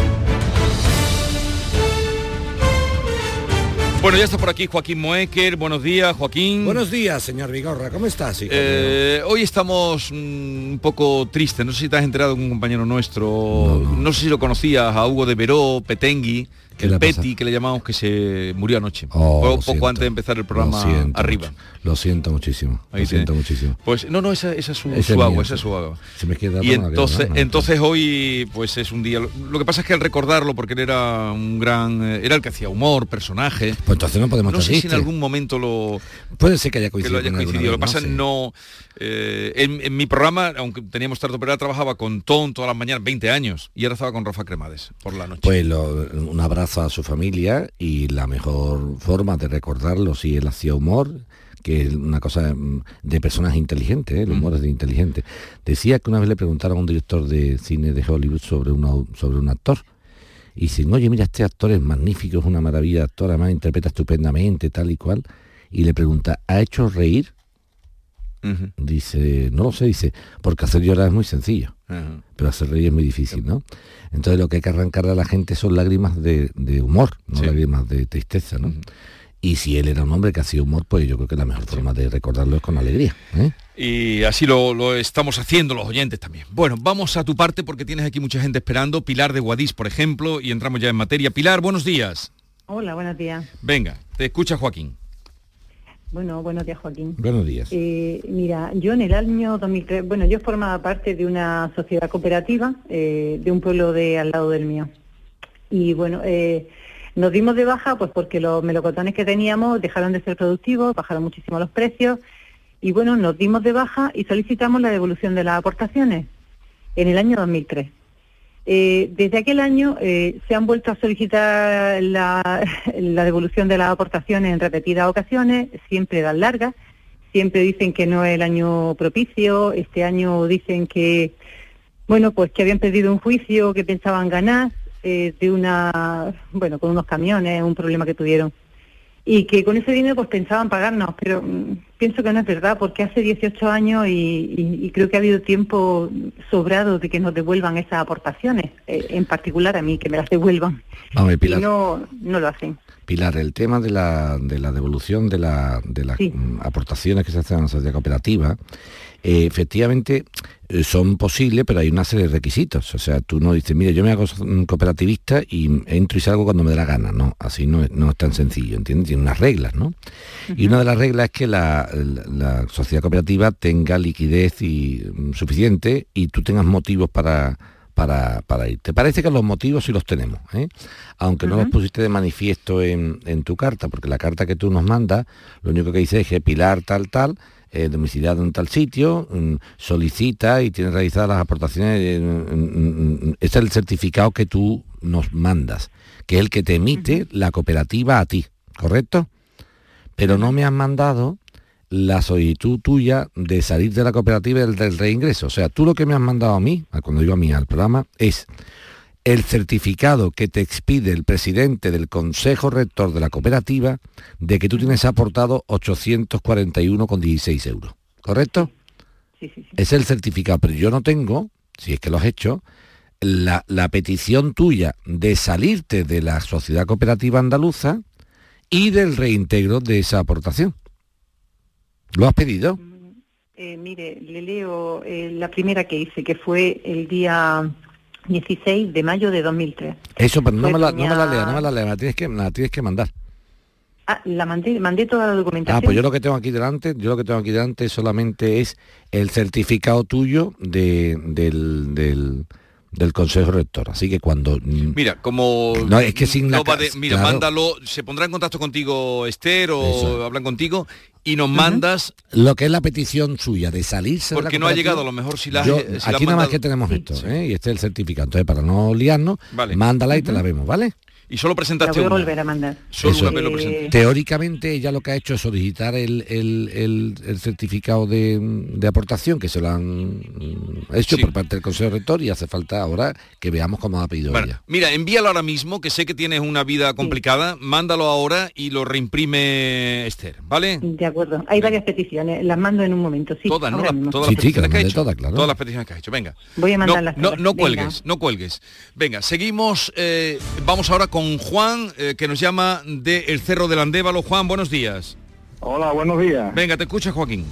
Bueno, ya está por aquí Joaquín Moecker. Buenos días, Joaquín. Buenos días, señor Vigorra. ¿Cómo estás, hijo Eh, hoy estamos mm, un poco tristes. No sé si te has enterado de un compañero nuestro. No, sé si lo conocías, a Hugo de Veró, Petengui, ¿Qué el? Peti, que le llamamos que se murió anoche. Oh, poco antes de empezar el programa siento arriba. mucho. Lo siento muchísimo. Ahí lo siento muchísimo. Pues no, no, esa, esa es su, su agua, esa es su agua. Se me queda Y entonces, ¿no? entonces hoy pues es un día. Lo, que pasa es que al recordarlo, porque él era un gran. eh, Era el que hacía humor, personaje. Pues entonces no podemos No sé si en algún momento lo. Puede ser que haya que coincidido. lo haya que pasa es no. eh, en, en mi programa, aunque teníamos tarde operada, trabajaba con Ton todas las mañanas, 20 años, y ahora estaba con Rafa Cremades por la noche. Pues lo- un abrazo a su familia y la mejor forma de recordarlo si él hacía humor, que es una cosa mm, de personas inteligentes, ¿eh? el humor es de inteligente. Decía que una vez le preguntaron a un director de cine de Hollywood sobre, una- sobre un actor. Y dicen, oye, mira, este actor es magnífico, es una maravilla actor, además interpreta estupendamente, tal y cual. Y le pregunta, ¿ha hecho reír? Dice, no lo sé, dice, porque hacer llorar es muy sencillo, pero hacer reír es muy difícil, ¿no? Entonces lo que hay que arrancar a la gente son lágrimas de, de humor, no lágrimas de tristeza, ¿no? Y si él era un hombre que hacía humor, pues yo creo que la mejor forma de recordarlo es con alegría. ¿eh? Y así lo, lo estamos haciendo los oyentes también. Bueno, vamos a tu parte porque tienes aquí mucha gente esperando. Pilar de Guadix, por ejemplo, y entramos ya en materia. Pilar, buenos días. Hola, buenos días. Venga, te escucha Joaquín. Bueno, buenos días, Joaquín. Buenos días. Eh, mira, yo en el año 2003, bueno, yo formaba parte de una sociedad cooperativa eh, de un pueblo de al lado del mío. Y bueno, eh, nos dimos de baja pues porque los melocotones que teníamos dejaron de ser productivos, bajaron muchísimo los precios y bueno, nos dimos de baja y solicitamos la devolución de las aportaciones en el año 2003. Eh, desde aquel año eh, se han vuelto a solicitar la, la devolución de las aportaciones en repetidas ocasiones, siempre dan largas, siempre dicen que no es el año propicio, este año dicen que, bueno, pues que habían perdido un juicio, que pensaban ganar eh, de una, bueno, con unos camiones, un problema que tuvieron. Y que con ese dinero pues pensaban pagarnos, pero mm, pienso que no es verdad, porque hace 18 años y, y- y creo que ha habido tiempo sobrado de que nos devuelvan esas aportaciones, eh, en particular a mí, que me las devuelvan. Vamos, Pilar. Y no, no lo hacen. Pilar, el tema de la, de la devolución de, la- de las aportaciones que se hacen a la sociedad cooperativa, eh, efectivamente eh, son posibles, pero hay una serie de requisitos. O sea, tú no dices, mire, yo me hago mm, cooperativista y entro y salgo cuando me dé la gana. No, así no es, no es tan sencillo, ¿entiendes? Tiene unas reglas, ¿no? Y una de las reglas es que la, la- la sociedad cooperativa tenga liquidez y, mm, suficiente y tú tengas motivos para, para, para ir. ¿Te parece que los motivos sí los tenemos? ¿eh? Aunque no los pusiste de manifiesto en, en tu carta, porque la carta que tú nos mandas, lo único que dice es que Pilar tal tal, eh, domiciliado en tal sitio, mm, solicita y tiene realizadas las aportaciones. eh, mm, mm, este es el certificado que tú nos mandas, que es el que te emite la cooperativa a ti. ¿correcto? Pero no me han mandado la solicitud tuya de salir de la cooperativa del, del reingreso. O sea, tú lo que me has mandado a mí, cuando digo a mí al programa, es el certificado que te expide el presidente del Consejo Rector de la cooperativa de que tú tienes aportado 841,16 euros. ¿Correcto? Sí, sí, sí. Es el certificado, pero yo no tengo, si es que lo has hecho, la, la petición tuya de salirte de la sociedad cooperativa andaluza y del reintegro de esa aportación. ¿Lo has pedido? Eh, mire, le leo eh, la primera que hice, que fue el día 16 de mayo de 2003. Eso, pero no me, la, no me la lea, no me la lea, me la tienes que, la tienes que mandar. Ah, la mandé, mandé toda la documentación. Ah, pues yo lo que tengo aquí delante, yo lo que tengo aquí delante solamente es el certificado tuyo de, del, del, del Consejo Rector. Así que cuando... mm, Mira, como No, es que sin la no va ca- de- mira, claro. mándalo, se pondrá en contacto contigo Esther o Eso. hablan contigo y nos mandas Lo que es la petición suya de salirse de la porque no ha llegado, a lo mejor si la, yo- si la has aquí nada más que tenemos esto, ¿eh? y este es el certificado. Entonces, para no liarnos, Vale. mándala y te la vemos, ¿vale? Y solo la presentaste voy a una. volver a mandar. Solo Eso. una vez lo presenté. Teóricamente ella lo que ha hecho es solicitar el, el- el- el certificado de, de aportación que se lo han mm, hecho Sí. por parte del Consejo Rector y hace falta ahora que veamos cómo ha pedido Bueno, ella. mira, envíalo ahora mismo, que sé que tienes una vida complicada, mándalo ahora y lo reimprime Esther, ¿vale? De acuerdo. Hay varias peticiones, las mando en un momento, sí. Todas, ¿no? La- todas Sí, las sí, que peticiones las que has hecho. todas, claro. Todas las peticiones que has hecho, venga. Voy a No, mandarlas no, no Venga. cuelgues, no cuelgues. Venga, seguimos, eh, vamos ahora con Juan, eh, que nos llama de El Cerro del Andévalo. Juan, buenos días. Hola, buenos días. Venga, te escucha Joaquín.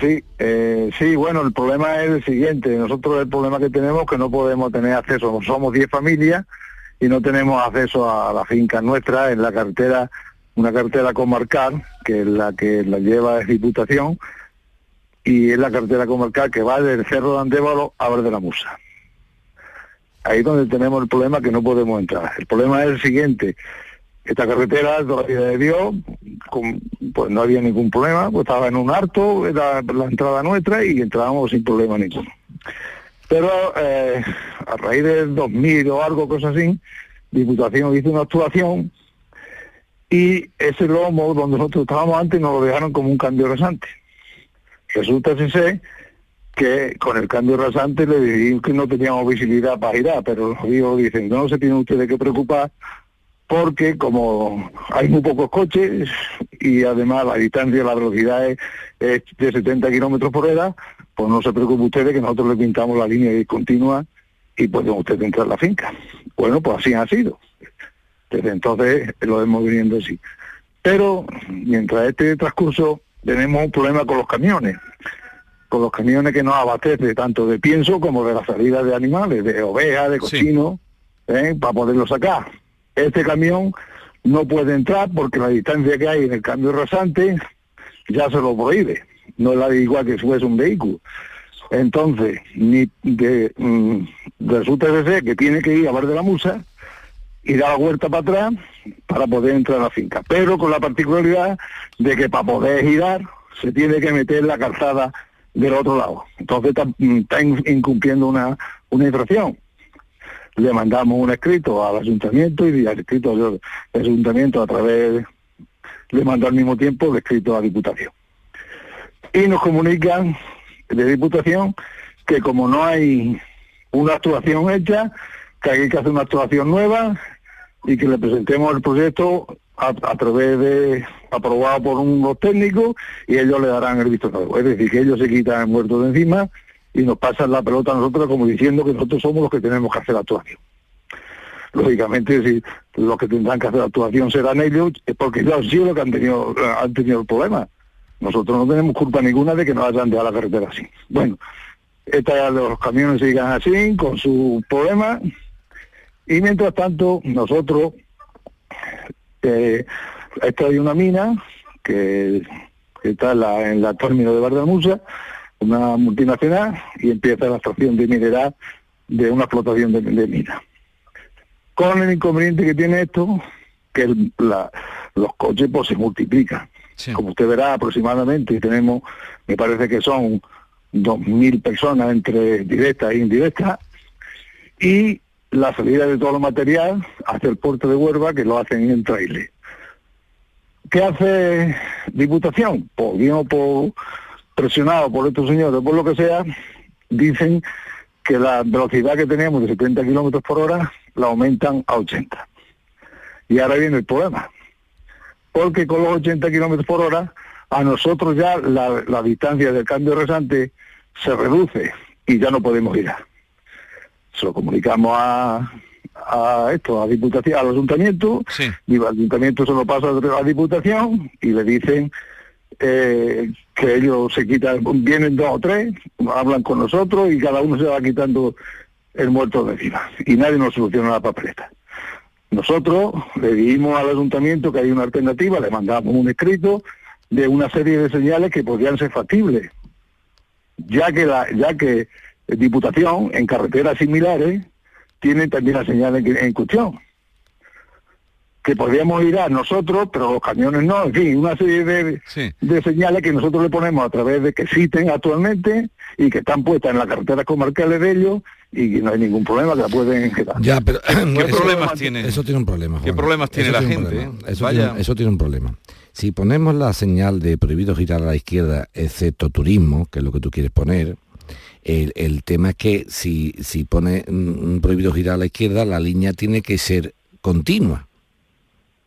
Sí, eh, sí, bueno, el problema es el siguiente. Nosotros el problema que tenemos es que no podemos tener acceso. Somos 10 familias y no tenemos acceso a la finca nuestra en la cartera, una cartera comarcal, que es la que la lleva es Diputación, y es la cartera comarcal que va del Cerro de Andévalo a Ver de la Musa. Ahí es donde tenemos el problema que no podemos entrar. El problema es el siguiente. Esta carretera, toda la vida de Dios, pues no había ningún problema, pues estaba en un harto, era la entrada nuestra y entrábamos sin problema ninguno. Pero eh, a raíz del 2000 o algo, cosa así, Diputación hizo una actuación y ese lomo donde nosotros estábamos antes nos lo dejaron como un cambio rasante. Resulta si sé que con el cambio rasante le dijimos que no teníamos visibilidad para girar, pero los amigos dicen, no se tienen ustedes que preocupar porque como hay muy pocos coches y además la distancia, la velocidad es, es de 70 kilómetros por hora, pues no se preocupen ustedes que nosotros le pintamos la línea continua y pueden ustedes entrar a la finca. Bueno, pues así ha sido. Desde entonces lo hemos viniendo así. Pero mientras este transcurso tenemos un problema con los camiones, con los camiones que nos abastece tanto de pienso como de la salida de animales, de ovejas, de cochinos, ¿eh? para poderlo sacar. Este camión no puede entrar porque la distancia que hay en el cambio rasante ya se lo prohíbe. No es la igual que si fuese un vehículo. Entonces, ni de, mm, resulta de ser que tiene que ir a Bar de la Musa y dar la vuelta para atrás para poder entrar a la finca. Pero con la particularidad de que para poder girar se tiene que meter la calzada del otro lado. Entonces está, mm, está in- incumpliendo una, una infracción. Le mandamos un escrito al ayuntamiento y al escrito del ayuntamiento a través, le mandó al mismo tiempo el escrito a Diputación. Y nos comunican de Diputación que como no hay una actuación hecha, que hay que hacer una actuación nueva y que le presentemos el proyecto a, través de aprobado por unos técnicos y ellos le darán el visto nuevo. Es decir, que ellos se quitan el muerto de encima y nos pasan la pelota a nosotros como diciendo que nosotros somos los que tenemos que hacer actuación. Lógicamente, si los que tendrán que hacer actuación serán ellos, es porque ellos han sido los que han tenido, han tenido el problema. Nosotros no tenemos culpa ninguna de que nos hayan dejado la carretera así. Bueno, esta, los camiones sigan así, con sus problemas, y mientras tanto, nosotros, eh, esta hay una mina que, que está en la, en la término de Bardamusa, una multinacional, y empieza la extracción de mineral de una explotación de, de mina. Con el inconveniente que tiene esto, que el- la- los coches pues se multiplican. Como usted verá aproximadamente, tenemos, me parece que son 2.000 personas entre directas e indirectas, y la salida de todo el material hacia el puerto de Huelva, que lo hacen en trailer. ¿qué hace Diputación? Pues bien por presionado por estos señores, por lo que sea, dicen que la velocidad que teníamos de 70 kilómetros por hora la aumentan a 80. Y ahora viene el problema. Porque con los 80 kilómetros por hora, a nosotros ya la, la distancia del cambio resante se reduce y ya no podemos ir. Se lo comunicamos a, a esto, a Diputación, al Ayuntamiento, y el Ayuntamiento se lo pasa a la Diputación y le dicen eh, que ellos se quitan, vienen dos o tres, hablan con nosotros y cada uno se va quitando el muerto de encima. Y nadie nos soluciona la papeleta. Nosotros le dijimos al ayuntamiento que hay una alternativa, le mandamos un escrito de una serie de señales que podrían ser factibles, ya que la, ya que Diputación en carreteras similares tiene también las señales en cuestión que podríamos ir a nosotros, pero los camiones no, en fin, una serie de, de, señales que nosotros le ponemos a través de que existen actualmente y que están puestas en las carreteras comarcales de ellos y no hay ningún problema que la pueden quedar. Ya, pero ¿qué problemas tiene? Eso tiene un problema. ¿Qué problemas tiene la gente? Eso, tiene, eso tiene un problema. Si ponemos la señal de prohibido girar a la izquierda, excepto turismo, que es lo que tú quieres poner, el, tema es que si, si pone un prohibido girar a la izquierda, la línea tiene que ser continua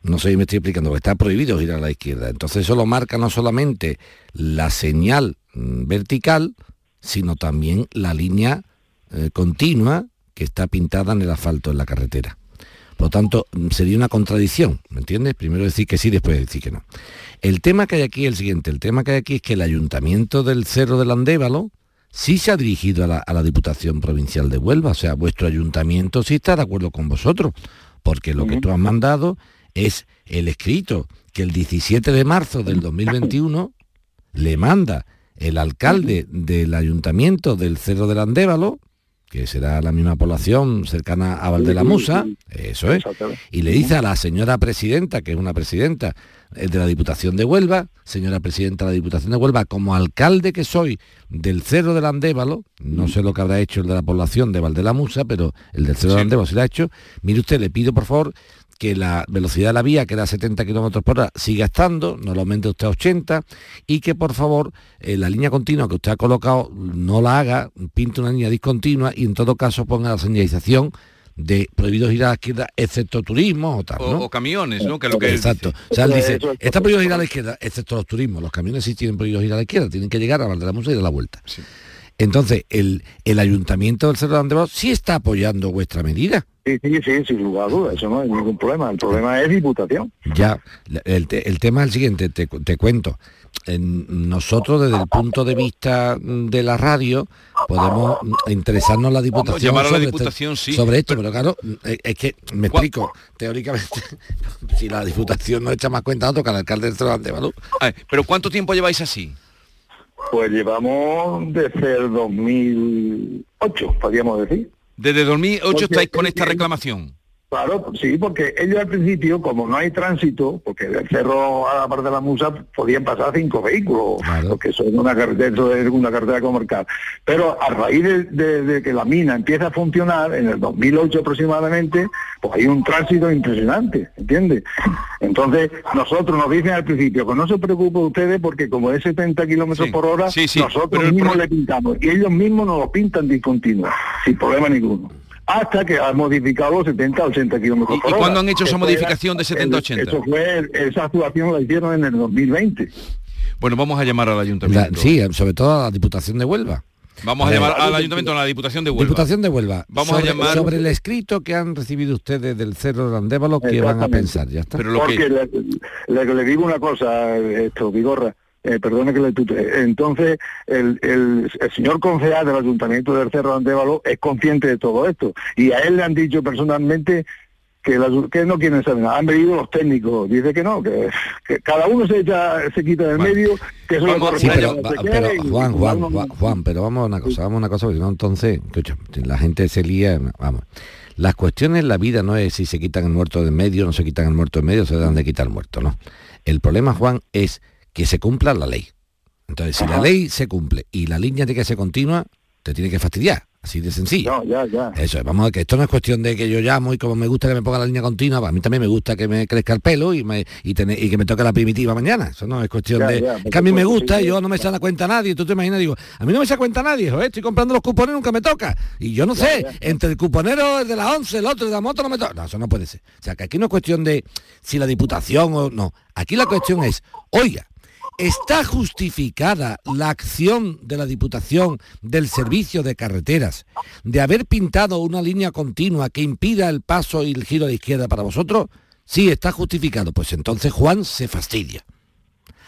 no sé si me estoy explicando, está prohibido girar a la izquierda. Entonces eso lo marca no solamente la señal mm, vertical, sino también la línea eh, continua que está pintada en el asfalto en la carretera. Por lo tanto, mm, sería una contradicción, ¿me entiendes? Primero decir que sí, después decir que no. El tema que hay aquí es el siguiente, el tema que hay aquí es que el ayuntamiento del Cerro del Andévalo sí se ha dirigido a la, a la Diputación Provincial de Huelva, o sea, vuestro ayuntamiento sí está de acuerdo con vosotros, porque lo que tú has mandado es el escrito que el 17 de marzo del 2021 le manda el alcalde del ayuntamiento del Cerro del Andévalo, que será la misma población cercana a Valdelamusa, eso es, y le dice a la señora presidenta, que es una presidenta de la Diputación de Huelva, señora presidenta de la Diputación de Huelva, como alcalde que soy del Cerro del Andévalo, no sé lo que habrá hecho el de la población de Valdelamusa, pero el del Cerro del Andévalo se lo ha hecho, mire usted, le pido por favor que la velocidad de la vía, que era 70 kilómetros por hora, siga estando, no lo aumente usted a 80, y que por favor eh, la línea continua que usted ha colocado no la haga, pinte una línea discontinua y en todo caso ponga la señalización de prohibido girar a la izquierda, excepto turismo o tal. O, camiones, ¿no? Que lo que Exacto. O sea, él dice, está prohibido girar a la izquierda, excepto los turismos. Los camiones sí tienen prohibido girar a la izquierda, tienen que llegar a Valdelamuse y dar la vuelta. Entonces, el, el ayuntamiento del Cerro de Andrés sí está apoyando vuestra medida. Sí, sí, sí, sin lugar a dudas, eso no hay ningún problema. El problema es diputación. Ya, el, el tema es el siguiente, te, te cuento. En nosotros desde el punto de vista de la radio podemos interesarnos la diputación, llamar a la sobre, diputación, este- sí, sobre esto, pero, claro, es es que me explico, teóricamente, si la diputación no echa más cuenta, toca al alcalde del Cerro de Andévalo. Ay, pero ¿cuánto tiempo lleváis así? Pues llevamos desde el 2008, podríamos decir. Desde 2008 Porque estáis con esta reclamación. Claro, sí, porque ellos al principio, como no hay tránsito, porque del cerro a la parte de la Musa podían pasar cinco vehículos, porque eso es una carretera, eso es una carretera comarcal. Pero a raíz de, de- de que la mina empieza a funcionar, en el 2008 aproximadamente, pues hay un tránsito impresionante, ¿entiendes? Entonces, nosotros nos dicen al principio que no se preocupen ustedes porque como es 70 kilómetros por hora, sí, sí, nosotros mismos pro- le pintamos y ellos mismos nos lo pintan discontinuo, sin problema ninguno. Hasta que han modificado los 70 a 80 kilómetros ¿Y- cuándo han hecho esa modificación de 70 a 80? Eso fue, esa actuación la hicieron en el 2020. Bueno, vamos a llamar al La- ayuntamiento. sí, sobre todo a la Diputación de Huelva. Vamos a Eh, llamar al ayuntamiento, a la Diputación de Huelva. Diputación de Huelva. Vamos a llamar- sobre el escrito que han recibido ustedes del Cerro de Andévalo, ¿qué van a pensar? Ya está. Porque le, le- le digo una cosa, esto, Vigorra, eh, perdone que le tutee. Entonces, el, el, el señor concejal del Ayuntamiento del Cerro de es consciente de todo esto. Y a él le han dicho personalmente que, la- que no quieren saber nada. Han venido los técnicos, dice que no, que, que cada uno se echa, se quita del medio, que eso le Sí, pero, va- pero, Juan, Juan, Juan, Juan, pero vamos a una cosa, vamos a una cosa, porque no, entonces, escucha, la gente se lía, vamos. Las cuestiones en la vida no es si se quitan el muerto de en medio, no se quitan el muerto de en medio, se dan de quitar el muerto, no. El problema, Juan, es que se cumpla la ley. Entonces, si la ley se cumple y la línea de que se continúa, te tiene que fastidiar. Así de sencillo. ya, ya. Eso, vamos a que esto no es cuestión de que yo llamo y como me gusta que me ponga la línea continua, a mí también me gusta que me crezca el pelo y, me, y, y que me toque la primitiva mañana. Eso no es cuestión de que a mí me gusta y yo no me se da cuenta nadie. Tú te imaginas, digo, a mí no me se da cuenta nadie, joder, estoy comprando los cupones nunca me toca. Y yo no sé, entre el cuponero de la 11, el otro de la moto no me toca. No, eso no puede ser. O sea, que aquí no es cuestión de si la diputación o no. Aquí la cuestión es, oiga, ¿Está justificada la acción de la Diputación del Servicio de Carreteras de haber pintado una línea continua que impida el paso y el giro a la izquierda para vosotros? Sí, está justificado. Pues entonces Juan se fastidia.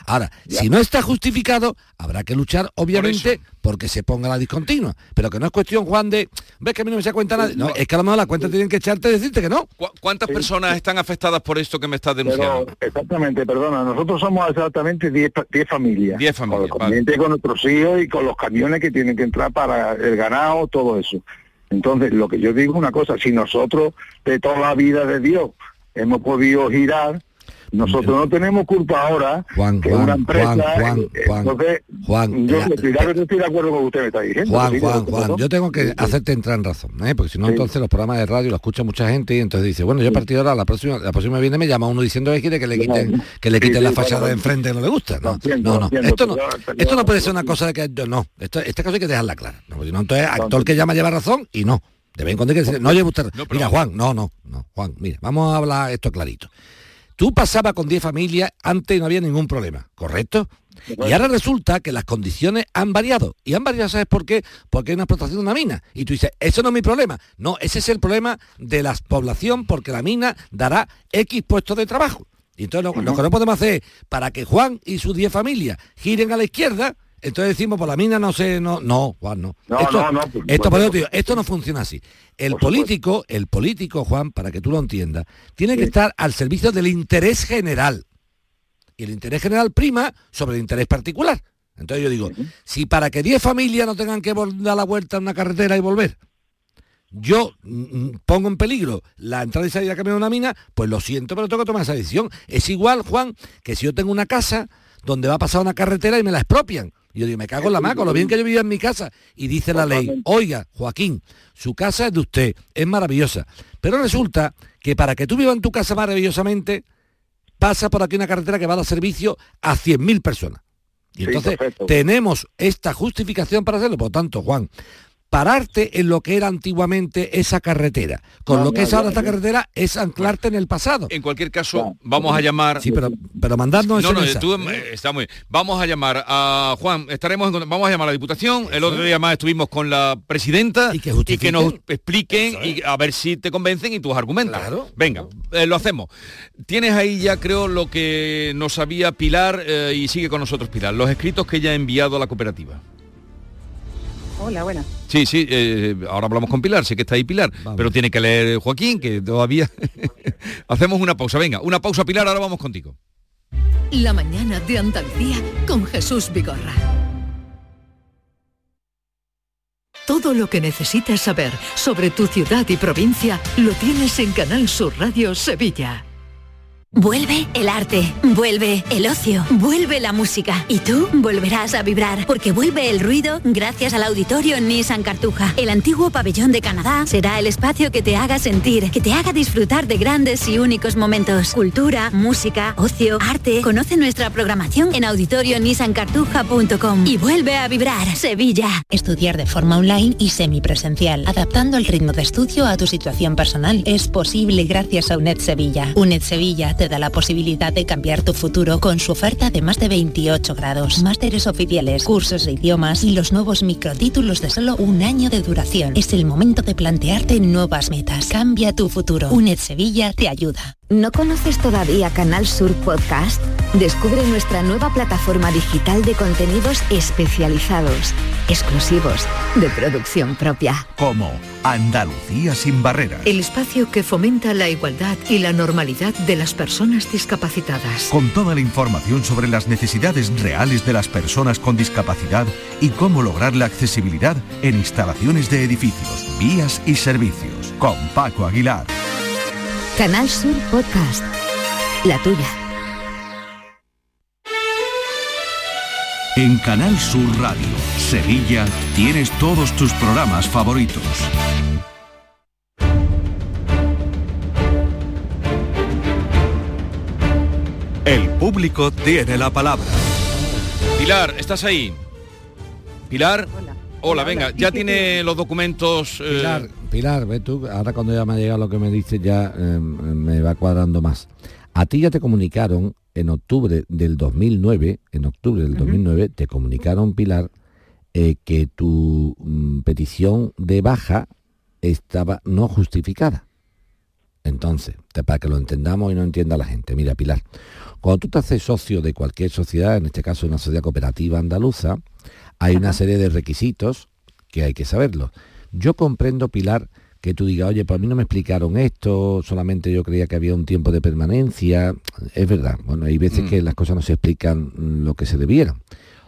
Ahora, si no está justificado, habrá que luchar, obviamente, porque se ponga la discontinua. Pero que no es cuestión, Juan, de, ves que a mí no me se cuenta nada. No, es que a lo mejor la cuenta tienen que echarte y decirte que no. ¿Cuántas personas están afectadas por esto que me estás denunciando? exactamente, perdona, nosotros somos exactamente 10 familias. 10 familias. Con, con nuestros hijos y con los camiones que tienen que entrar para el ganado, todo eso. Entonces, lo que yo digo es una cosa, si nosotros de toda la vida de Dios hemos podido girar, nosotros no tenemos culpa ahora Juan, que Juan, una empresa... Juan, eh, Juan, entonces, Juan, yo eh, estoy, estoy de acuerdo con usted me está diciendo. Juan, sí, Juan, Juan, yo tengo que hacerte entrar en razón, ¿eh? porque si no entonces los programas de radio lo escucha mucha gente y entonces dice, bueno, yo a partir de ahora la próxima, la próxima viene me llama uno diciendo que quiere que le quiten, que le quiten la fachada de enfrente que no le gusta. No, no, Esto no, esto no puede ser una cosa de que yo no. Esto, este caso hay que dejarla clara. No, porque no, entonces actor que llama lleva razón y no. De vez en cuando hay que decir, no lleva usted. mira, Juan, no, no, no, Juan, mira, vamos a hablar esto clarito. Tú pasabas con 10 familias antes no había ningún problema, ¿correcto? Y ahora resulta que las condiciones han variado. Y han variado, ¿sabes por qué? Porque hay una explotación de una mina. Y tú dices, eso no es mi problema. No, ese es el problema de la población porque la mina dará X puestos de trabajo. Y entonces lo, lo que no podemos hacer es, para que Juan y sus 10 familias giren a la izquierda, entonces decimos, por la mina no sé, no, no, Juan, no. No, esto, no, no, por esto, eso te digo, esto no funciona así. El político, el político, Juan, para que tú lo entiendas, tiene que estar al servicio del interés general. Y el interés general prima sobre el interés particular. Entonces yo digo, si para que 10 familias no tengan que dar la vuelta a una carretera y volver, yo mm, pongo en peligro la entrada y salida de camión de una mina, pues lo siento, pero tengo que tomar esa decisión. Es igual, Juan, que si yo tengo una casa donde va a pasar una carretera y me la expropian. Y yo digo, me cago en la maca, lo bien que yo vivía en mi casa. Y dice la ley, oiga, Joaquín, su casa es de usted, es maravillosa. Pero resulta que para que tú vivas en tu casa maravillosamente, pasa por aquí una carretera que va a dar servicio a 100.000 personas. Y entonces tenemos esta justificación para hacerlo. Por lo tanto, Juan, pararte en lo que era antiguamente esa carretera, con No, lo que es ahora esta ya. carretera, es anclarte en el pasado. En cualquier caso, vamos a llamar... Sí, pero, pero mandarnos No, no, tú, eh, está muy bien. Vamos a llamar a Juan, estaremos en vamos a llamar a la Diputación, el otro día más estuvimos con la presidenta y que, justifiquen. nos expliquen y a ver si te convencen y tus argumentos. Venga, eh, lo hacemos. Tienes ahí ya creo lo que nos sabía Pilar eh, y sigue con nosotros Pilar, los escritos que ella ha enviado a la cooperativa. Hola, buenas. Sí, sí, eh, ahora hablamos con Pilar, sé que está ahí Pilar, pero tiene que leer Joaquín, que todavía... Hacemos una pausa, venga, una pausa Pilar, ahora vamos contigo. La mañana de Andalucía con Jesús Vigorra. Todo lo que necesitas saber sobre tu ciudad y provincia lo tienes en Canal Sur Radio Sevilla. Vuelve el arte, vuelve el ocio, vuelve la música y tú volverás a vibrar porque vuelve el ruido gracias al auditorio Nissan Cartuja. El antiguo pabellón de Canadá será el espacio que te haga sentir, que te haga disfrutar de grandes y únicos momentos. Cultura, música, ocio, arte. Conoce nuestra programación en auditorionissancartuja.com y vuelve a vibrar Sevilla. Estudiar de forma online y semipresencial, adaptando el ritmo de estudio a tu situación personal, es posible gracias a UNED Sevilla. UNED Sevilla te da la posibilidad de cambiar tu futuro con su oferta de más de 28 grados, másteres oficiales, cursos de idiomas y los nuevos microtítulos de solo un año de duración. Es el momento de plantearte nuevas metas. Cambia tu futuro. UNED Sevilla te ayuda. ¿No conoces todavía Canal Sur Podcast? Descubre nuestra nueva plataforma digital de contenidos especializados, exclusivos, de producción propia. Como Andalucía sin barreras. El espacio que fomenta la igualdad y la normalidad de las personas discapacitadas. Con toda la información sobre las necesidades reales de las personas con discapacidad y cómo lograr la accesibilidad en instalaciones de edificios, vías y servicios. Con Paco Aguilar. Canal Sur Podcast. La tuya. En Canal Sur Radio, Sevilla, tienes todos tus programas favoritos. El público tiene la palabra. Pilar, ¿estás ahí? Pilar. Hola, venga, ya tiene los documentos. eh, Pilar, ve tú, ahora cuando ya me ha llegado lo que me dice ya eh, me va cuadrando más. A ti ya te comunicaron en octubre del 2009, en octubre del 2009, te comunicaron, Pilar, eh, que tu mm, petición de baja estaba no justificada. Entonces, para que lo entendamos y no entienda la gente, mira, Pilar, cuando tú te haces socio de cualquier sociedad, en este caso una sociedad cooperativa andaluza, hay una serie de requisitos que hay que saberlo. Yo comprendo, Pilar, que tú digas, oye, pues a mí no me explicaron esto, solamente yo creía que había un tiempo de permanencia. Es verdad, bueno, hay veces Mm. que las cosas no se explican lo que se debieran.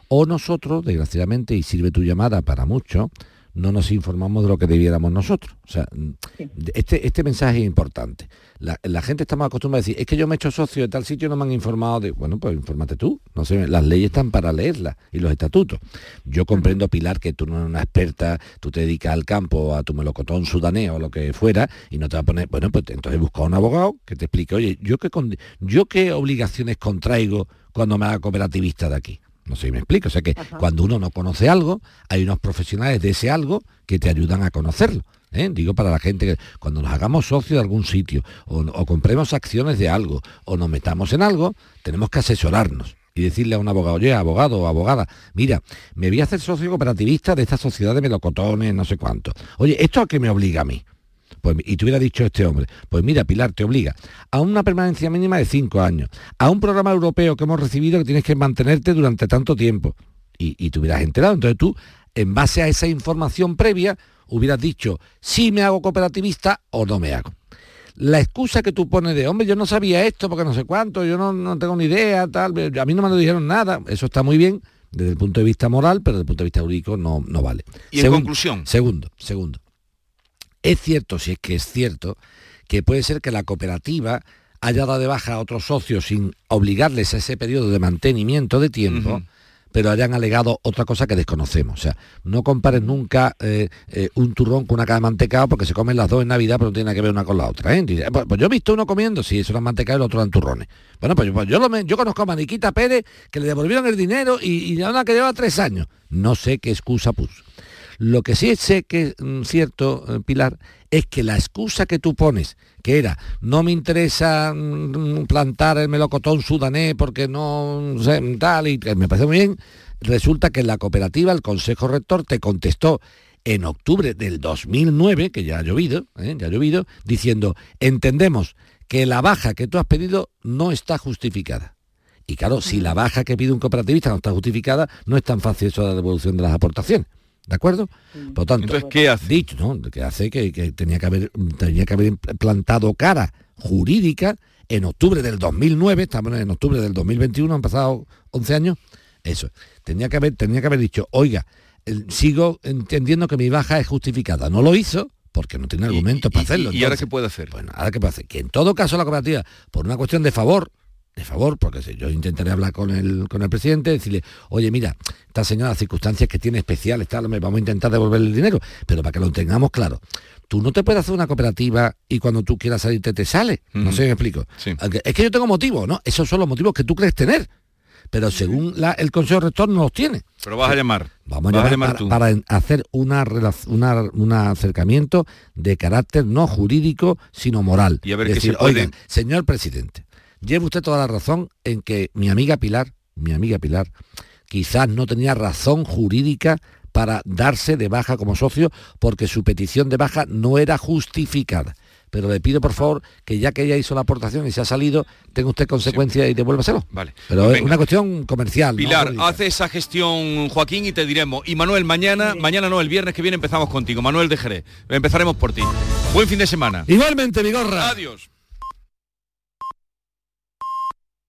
O nosotros, desgraciadamente, y sirve tu llamada para mucho, no nos informamos de lo que debiéramos nosotros. O sea, mm, este, este mensaje es importante. La, la gente está más acostumbrada a decir, es que yo me he hecho socio de tal sitio y no me han informado de... Bueno, pues infórmate tú. No sé, las leyes están para leerlas y los estatutos. Yo comprendo, Pilar, que tú no eres una experta, tú te dedicas al campo, a tu melocotón sudanés o lo que fuera, y no te va a poner... Bueno, pues entonces busca un abogado que te explique, oye, ¿yo qué, con- yo qué obligaciones contraigo cuando me haga cooperativista de aquí? No sé si me explico. O sea que cuando uno no conoce algo, hay unos profesionales de ese algo que te ayudan a conocerlo. ¿eh? Digo para la gente que cuando nos hagamos socios de algún sitio o, o compremos acciones de algo o nos metamos en algo, tenemos que asesorarnos y decirle a un abogado, oye, abogado o abogada, mira, me voy a hacer socio cooperativista de esta sociedad de melocotones, no sé cuánto. Oye, ¿esto a qué me obliga a mí? Pues, y te hubiera dicho este hombre, pues mira, Pilar, te obliga a una permanencia mínima de cinco años, a un programa europeo que hemos recibido que tienes que mantenerte durante tanto tiempo. Y, y te hubieras enterado. Entonces tú, en base a esa información previa, hubieras dicho, si me hago cooperativista o no me hago. La excusa que tú pones de, hombre, yo no sabía esto porque no sé cuánto, yo no, no tengo ni idea, tal, a mí no me lo dijeron nada, eso está muy bien desde el punto de vista moral, pero desde el punto de vista jurídico no, no vale. Y en conclusión. Segundo, segundo. Es cierto, si es que es cierto, que puede ser que la cooperativa haya dado de baja a otros socios sin obligarles a ese periodo de mantenimiento de tiempo, pero hayan alegado otra cosa que desconocemos. O sea, no compares nunca eh, eh, un turrón con una caja de mantecado porque se comen las dos en Navidad, pero no tiene nada que ver una con la otra. ¿eh? Dice, pues, pues yo he visto uno comiendo, sí, eso era mantecado y el otro eran turrones. Bueno, pues, pues yo, lo me- yo conozco a Maniquita Pérez que le devolvieron el dinero y, y ya una que lleva tres años. No sé qué excusa puso. Lo que sí sé que es mm, cierto, eh, Pilar, es que la excusa que tú pones, que era, no me interesa mm, plantar el melocotón sudanés porque no sé, tal, y que me parece muy bien, resulta que en la cooperativa el Consejo Rector te contestó en octubre del 2009, que ya ha llovido, ¿eh? ya ha llovido, diciendo, entendemos que la baja que tú has pedido no está justificada. Y claro, si la baja que pide un cooperativista no está justificada, no es tan fácil eso de la devolución de las aportaciones. ¿De acuerdo? Por lo tanto, Entonces, ¿qué hace? Dicho, ¿no? Que hace que, que tenía que haber tenía que haber plantado cara jurídica en octubre del 2009, estamos en octubre del 2021, han pasado 11 años, eso. Tenía que haber tenía que haber dicho, "Oiga, el- sigo entendiendo que mi baja es justificada." No lo hizo porque no tiene argumentos para hacerlo. ¿Y ahora qué puede hacer? Bueno, ahora qué puede hacer? Que en todo caso la cooperativa, por una cuestión de favor, de favor, porque yo intentaré hablar con el, con el presidente, decirle, oye, mira, esta señora, las circunstancias que tiene especiales, tal, hombre, vamos a intentar devolverle el dinero, pero para que lo tengamos claro, tú no te puedes hacer una cooperativa y cuando tú quieras salirte te sale. No sé si me explico. Es que yo tengo motivos, ¿no? Esos son los motivos que tú crees tener. Pero según la- el Consejo Rector no los tiene. Pero vas a llamar. Vamos a a llamar para, para hacer una, una- un acercamiento de carácter no jurídico, sino moral. Y a ver qué Decir, se puede- "Oigan, señor presidente, lleva usted toda la razón en que mi amiga Pilar, mi amiga Pilar, quizás no tenía razón jurídica para darse de baja como socio porque su petición de baja no era justificada. Pero le pido por favor que ya que ella hizo la aportación y se ha salido, tenga usted consecuencias y devuélvaselo. Vale. Pero Pues es una cuestión comercial. Pilar, hace esa gestión, Joaquín, y te diremos. Y Manuel, mañana, mañana no, el viernes que viene empezamos contigo. Manuel de Jerez. Empezaremos por ti. Buen fin de semana. Igualmente, Vigorra. Adiós.